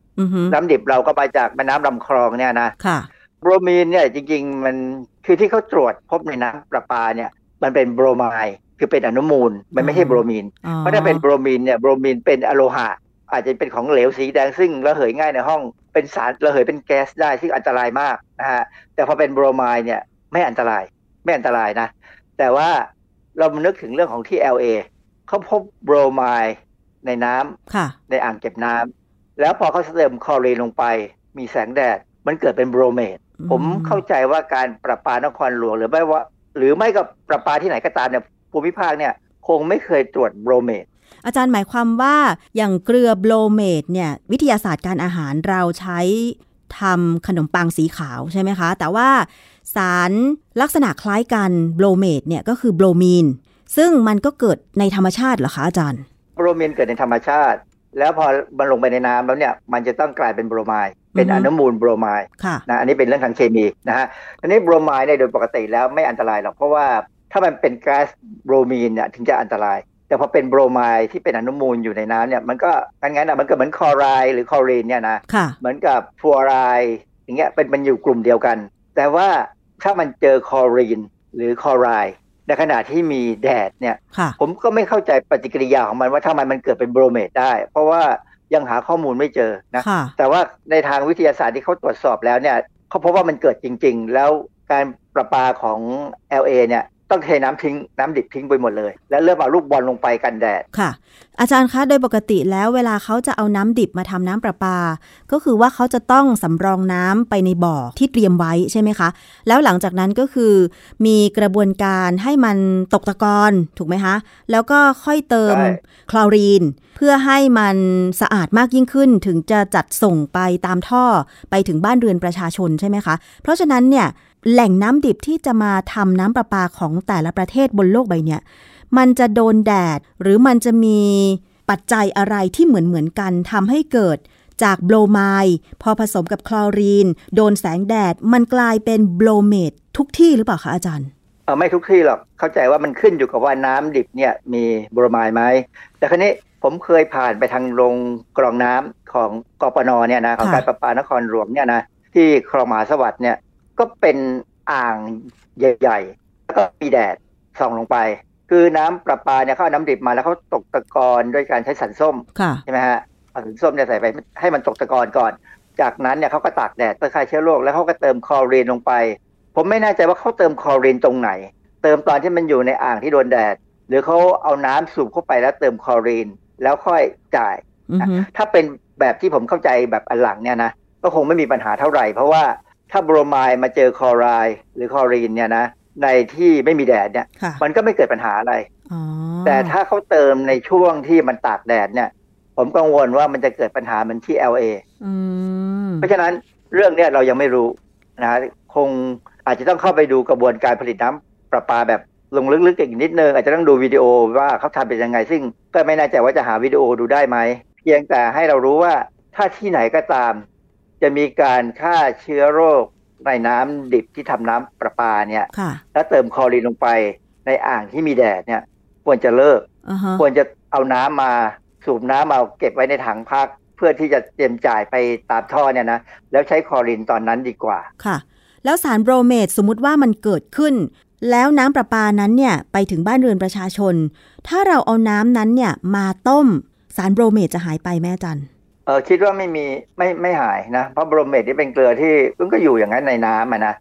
น้ำดิบเราก็มาจากแม่น้ำลำคลองเนี่ยนะโบรมีนเนี่ยจริง ๆ มันคือที่เขาตรวจพบในน้ำประปาเนี่ย มันเป็นโบรไมด์คือเป็นอนุมูล มันไม่ใช่โบรมีน เพราะถ้าเป็นโบรมีนเนี่ยโบรมีนเป็นอะโลหะ อาจจะเป็นของเหลวสีแดงซึ่งระเหยง่ายในห้องเป็นสารระเหยเป็นแก๊สได้ซึ่งอันตรายมากนะฮะแต่พอเป็นโบรไมด์เนี่ยไม่อันตรายไม่อันตรายนะ แต่ว่าเรามานึกถึงเรื่องของที่ LA เขาพบโบรไมด์ ในน้ำในอ่างเก็บน้ำแล้วพอเขาเติมคลอรีนลงไป มีแสงแดด มันเกิดเป็นโบรเมดผมเข้าใจว่าการประปานครหลวงหรือไม่ว่า หรือไม่กับประปาที่ไหนก็ตามเนี่ยภูมิภาคเนี่ยคงไม่เคยตรวจโบรเมดอาจารย์หมายความว่าอย่างเกลือโบรเมดเนี่ยวิทยาศาสตร์การอาหารเราใช้ทำขนมปังสีขาวใช่ไหมคะ แต่ว่าสารลักษณะคล้ายกันโบรเมดเนี่ยก็คือโบรมีน ซึ่งมันก็เกิดในธรรมชาติเหรอคะอาจารย์ โบรมีนเกิดในธรรมชาติ แล้วพอมันลงไปในน้ำแล้วเนี่ยมันจะต้องกลายเป็นโบรไมด์เป็นอนุมูลโบรไมด์นะอันนี้เป็นเรื่องทางเคมีนะฮะอันนี้โบรไมด์เนี่ยโดยปกติแล้วไม่อันตรายหรอกเพราะว่าถ้ามันเป็นแก๊สโบรมีนเนี่ยถึงจะอันตราย แต่พอเป็นโบรไมด์ที่เป็นอนุมูลอยู่ในน้ำเนี่ยมันก็งั้นๆอะมันก็เหมือนคลอไรด์หรือคลอรีนเนี่ยนะเหมือนกับฟลูออไรด์อย่างเงี้ยเป็นมันอยู่กลุ่มเดียวกัน แต่ว่าถ้ามันเจอคลอรีนหรือคลอไรด์ ในขณะที่มีแดดเนี่ย ผมก็ไม่เข้าใจปฏิกิริยาของมันว่าทำไมมันเกิดเป็นโบรเมดได้ เพราะว่ายังหาข้อมูลไม่เจอนะแต่ว่าในทางวิทยาศาสตร์ที่เขาตรวจสอบแล้วเนี่ยเขาพบว่ามันเกิดจริง ๆ แล้วการประปาของ LA เนี่ย ต้องเทน้ำทิ้งน้ำดิบทิ้งไปหมดเลย แล้วเริ่มเอาลูกบอลลงไปกันแดดค่ะ อาจารย์คะโดยปกติแล้วเวลาเขาจะเอาน้ำดิบมาทำน้ำประปา ก็คือว่าเขาจะต้องสำรองน้ำไปในบ่อที่เตรียมไว้ใช่ไหมคะ แล้วหลังจากนั้นก็คือ มีกระบวนการให้มันตกตะกอนถูกไหมคะแล้วก็ค่อยเติมคลอรีน เพื่อให้มันสะอาดมากยิ่งขึ้น ถึงจะจัดส่งไปตามท่อไปถึงบ้านเรือนประชาชนใช่ไหมคะ เพราะฉะนั้นเนี่ย แหล่งน้ำดิบที่จะมาทำน้ำประปาของแต่ละประเทศบนโลกใบเนี้ยมันจะโดนแดดหรือมันจะมีปัจจัยอะไรที่เหมือนเหมือนกันทำให้เกิดจากโบลไมพอผสมกับคลอรีน โดนแสงแดด มันกลายเป็นโบลเมดทุกที่หรือเปล่าคะอาจารย์เออไม่ทุกที่หรอกเข้าใจว่ามันขึ้นอยู่กับว่าน้ำดิบเนี่ยมีโบรไมไหมแต่ครั้นี้ผมเคยผ่านไปทางโรงกรองน้ำของกปนเนี่ยนะของการประปานครหลวงเนี่ยนะที่คลองมหาสวัสดิ์เนี่ย ก็เป็นอ่างใหญ่ๆแล้วก็มีแดดส่องลงไป คือน้ำประปาเนี่ยเขาเอาน้ำดิบมาแล้วเขาตกตะกอนด้วยการใช้สันส้มใช่ไหมฮะเอาสารส้มเนี่ยใส่ไปให้มันตกตะกอนก่อน จากนั้นเนี่ยเขาก็ตากแดดเพื่อฆ่าเชื้อโรคแล้วเขาก็เติมคลอรีนลงไป ผมไม่แน่ใจว่าเขาเติมคลอรีนตรงไหน เติมตอนที่มันอยู่ในอ่างที่โดนแดด หรือเขาเอาน้ำสูบเข้าไปแล้วเติมคลอรีนแล้วค่อยจ่ายถ้าเป็นแบบที่ผมเข้าใจแบบอันหลังเนี่ยนะก็คงไม่มีปัญหาเท่าไหร่ เพราะว่า ถ้าโบรไมด์มาเจอคลอไรด์หรือคลอรีนเนี่ยนะในที่ไม่มีแดดเนี่ย มันก็ไม่เกิดปัญหาอะไรแต่ถ้าเขาเติมในช่วงที่มันตากแดดเนี่ย ผมกังวลว่ามันจะเกิดปัญหาเหมือนที่ LA เพราะฉะนั้นเรื่องเนี้ยเรายังไม่รู้นะคงอาจจะต้องเข้าไปดูกระบวนการผลิตน้ำประปาแบบลงลึกๆอีกนิดนึง อาจจะต้องดูวิดีโอว่าเขาทำเป็นยังไง ซึ่งก็ไม่แน่ใจว่าจะหาวิดีโอดูได้ไหม เพียงแต่ให้เรารู้ว่าถ้าที่ไหนก็ตาม จะมีการฆ่าเชื้อโรคในน้ำดิบที่ทำน้ำประปาเนี่ยแล้วเติมคลอรีนลงไปในอ่างที่มีแดดเนี่ยควรจะเลิก uh-huh. ควรจะเอาน้ำมาสูบน้ำมาเก็บไว้ในถังพัก เพื่อที่จะเตรียมจ่ายไปตามท่อเนี่ยนะแล้วใช้คลอรีนตอนนั้นดีกว่าค่ะ แล้วสารโบรเมตสมมุติว่ามันเกิดขึ้น แล้วน้ำประปานั้นเนี่ยไปถึงบ้านเรือนประชาชน ถ้าเราเอาน้ำนั้นเนี่ยมาต้มสารโบรเมตจะหายไปแม่จันเออคิดว่าไม่มีไม่ไม่หายนะเพราะโบรเมตที่เป็นเกลือที่มันก็อยู่อย่างนั้นในน้ำนะ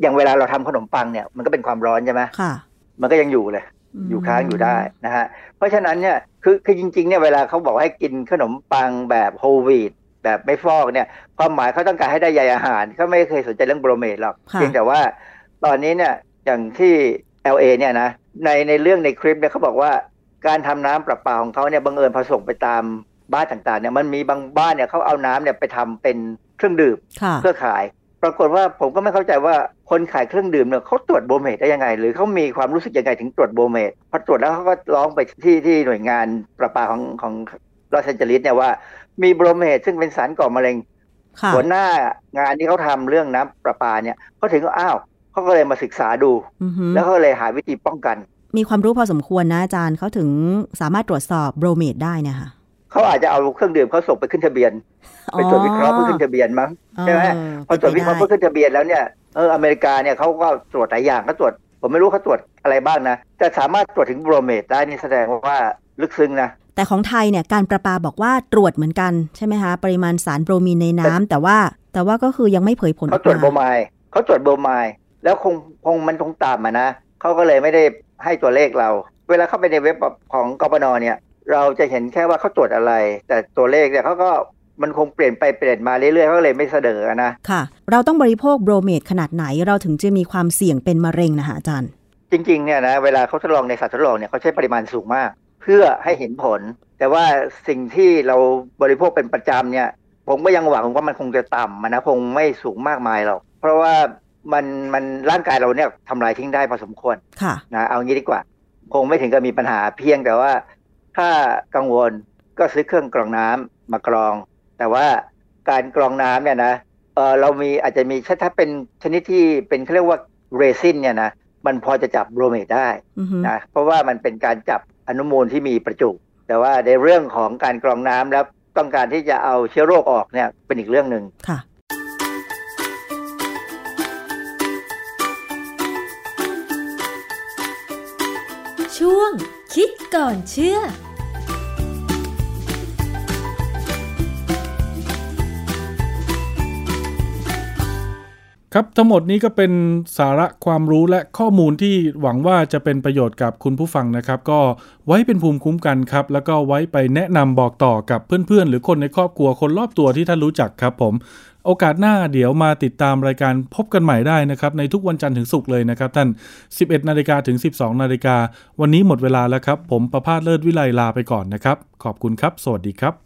อย่างเวลาเราทำขนมปังเนี่ยมันก็เป็นความร้อนใช่ไหมค่ะ มันก็ยังอยู่เลย อยู่ค้างอยู่ได้นะฮะเพราะฉะนั้นเนี่ยคือคือจริงๆเนี่ยเวลาเขาบอกให้กินขนมปังแบบโฮลวีดแบบไม่ฟอกเนี่ยความหมายเขาต้องการให้ได้ใยอาหารเขาไม่เคยสนใจเรื่องโบรเมตหรอกเพียงแต่ว่า ตอนนี้เนี่ยอย่างที่ LA เนี่ยนะในในเรื่องในคลิปเนี่ยเขาบอกว่าการทำน้ำประปาของเขาเนี่ยบังเอิญผสมไปตาม บ้านต่างๆเนี่ยมันมีบางบ้านเนี่ยเขาเอาน้ำเนี่ยไปทำเป็นเครื่องดื่มเพื่อขาย ปรากฏว่าผมก็ไม่เข้าใจว่าคนขายเครื่องดื่มเนี่ยเขาตรวจ bromate ได้ยังไง หรือเขามีความรู้สึกยังไงถึงตรวจ bromate พอตรวจแล้วเขาก็ร้องไปที่ที่หน่วยงานประปาของของลอสแอนเจลิสเนี่ยว่ามี bromate ซึ่งเป็นสารก่อมะเร็งหัวหน้างานที่เขาทำเรื่องน้ำประปาเนี่ยเขาถึงก็อ้าวเขาก็เลยมาศึกษาดู แล้วก็เลยหาวิธีป้องกัน มีความรู้พอสมควรนะอาจารย์เขาถึงสามารถตรวจสอบโบรเมตได้เนี่ยค่ะ เขาอาจจะเอาเครื่องดื่มเขาส่งไปขึ้นทะเบียนไปตรวจวิเคราะห์เพื่อขึ้นทะเบียนมั้งใช่ไหมพอตรวจวิเคราะห์เพื่อขึ้นทะเบียนแล้วเนี่ยเอออเมริกาเนี่ยเขาก็ตรวจหลายอย่างเขาตรวจ ผมไม่รู้เขาตรวจอะไรบ้างนะแต่สามารถตรวจถึงโบรเมตได้นี่แสดงว่าลึกซึ้งนะแต่ของไทยเนี่ยการประปาบอกว่าตรวจเหมือนกันใช่ไหมคะปริมาณสารโบรมีนในน้ำแต่ว่าแต่ว่าก็คือยังไม่เผยผลเขาตรวจโบรมายเขาตรวจโบรมายแล้วคงคงมันคงต่ำอะนะเขาก็เลยไม่ได้ให้ตัวเลขเรา เวลาเข้าไปในเว็บของกบนเนี่ย เราจะเห็นแค่ว่าเขาตรวจอะไร แต่ตัวเลขเนี่ยเขาก็มันคงเปลี่ยนไปเปลี่ยนมาเรื่อยๆเขาเลยไม่เสนอนะ ค่ะ เราต้องบริโภคโบรเมดขนาดไหนเราถึงจะมีความเสี่ยงเป็นมะเร็งนะคะอาจารย์ จริงๆเนี่ยนะเวลาเขาทดลองในสัตว์ทดลองเนี่ยเขาใช้ปริมาณสูงมาก เพื่อให้เห็นผล แต่ว่าสิ่งที่เราบริโภคเป็นประจำเนี่ยผมก็ยังหวังว่ามันคงจะต่ำนะคงไม่สูงมากมายหรอกเพราะว่ามันมันร่างกายเราเนี่ยทำลายทิ้งได้พอสมควรค่ะนะเอางี้ดีกว่า คงไม่ถึงกับมีปัญหาเพียงแต่ว่า ถ้ากังวลก็ซื้อเครื่องกรองน้ำมากรอง แต่ว่าการกรองน้ำเนี่ยนะเออเรามีอาจจะมีถ้าเป็นชนิดที่เป็นเขาเรียกว่าเรซินเนี่ยนะมันพอจะจับโบรเมตได้นะเพราะว่ามันเป็นการจับอนุมูลที่มีประจุ แต่ว่าในเรื่องของการกรองน้ำแล้วต้องการที่จะเอาเชื้อโรคออกเนี่ยเป็นอีกเรื่องหนึ่งค่ะ ช่วงคิดก่อนเชื่อ ครับทั้งหมดนี้ก็เป็นสาระความรู้และข้อมูลที่หวังว่าจะเป็นประโยชน์กับคุณผู้ฟังนะครับ ก็ไว้เป็นภูมิคุ้มกันครับ แล้วก็ไว้ไปแนะนำบอกต่อกับเพื่อนๆ หรือคนในครอบครัวคนรอบตัวที่ท่านรู้จักครับผมโอกาสหน้าเดี๋ยวมาติดตามรายการพบกันใหม่ได้นะครับ ในทุกวันจันทร์ถึงศุกร์เลยนะครับ ท่าน 11 นาฬิกาถึง 12 นาฬิกา วันนี้หมดเวลาแล้วครับ ผมประพาสเลิศวิไลลาไปก่อนนะครับ ขอบคุณครับ สวัสดีครับ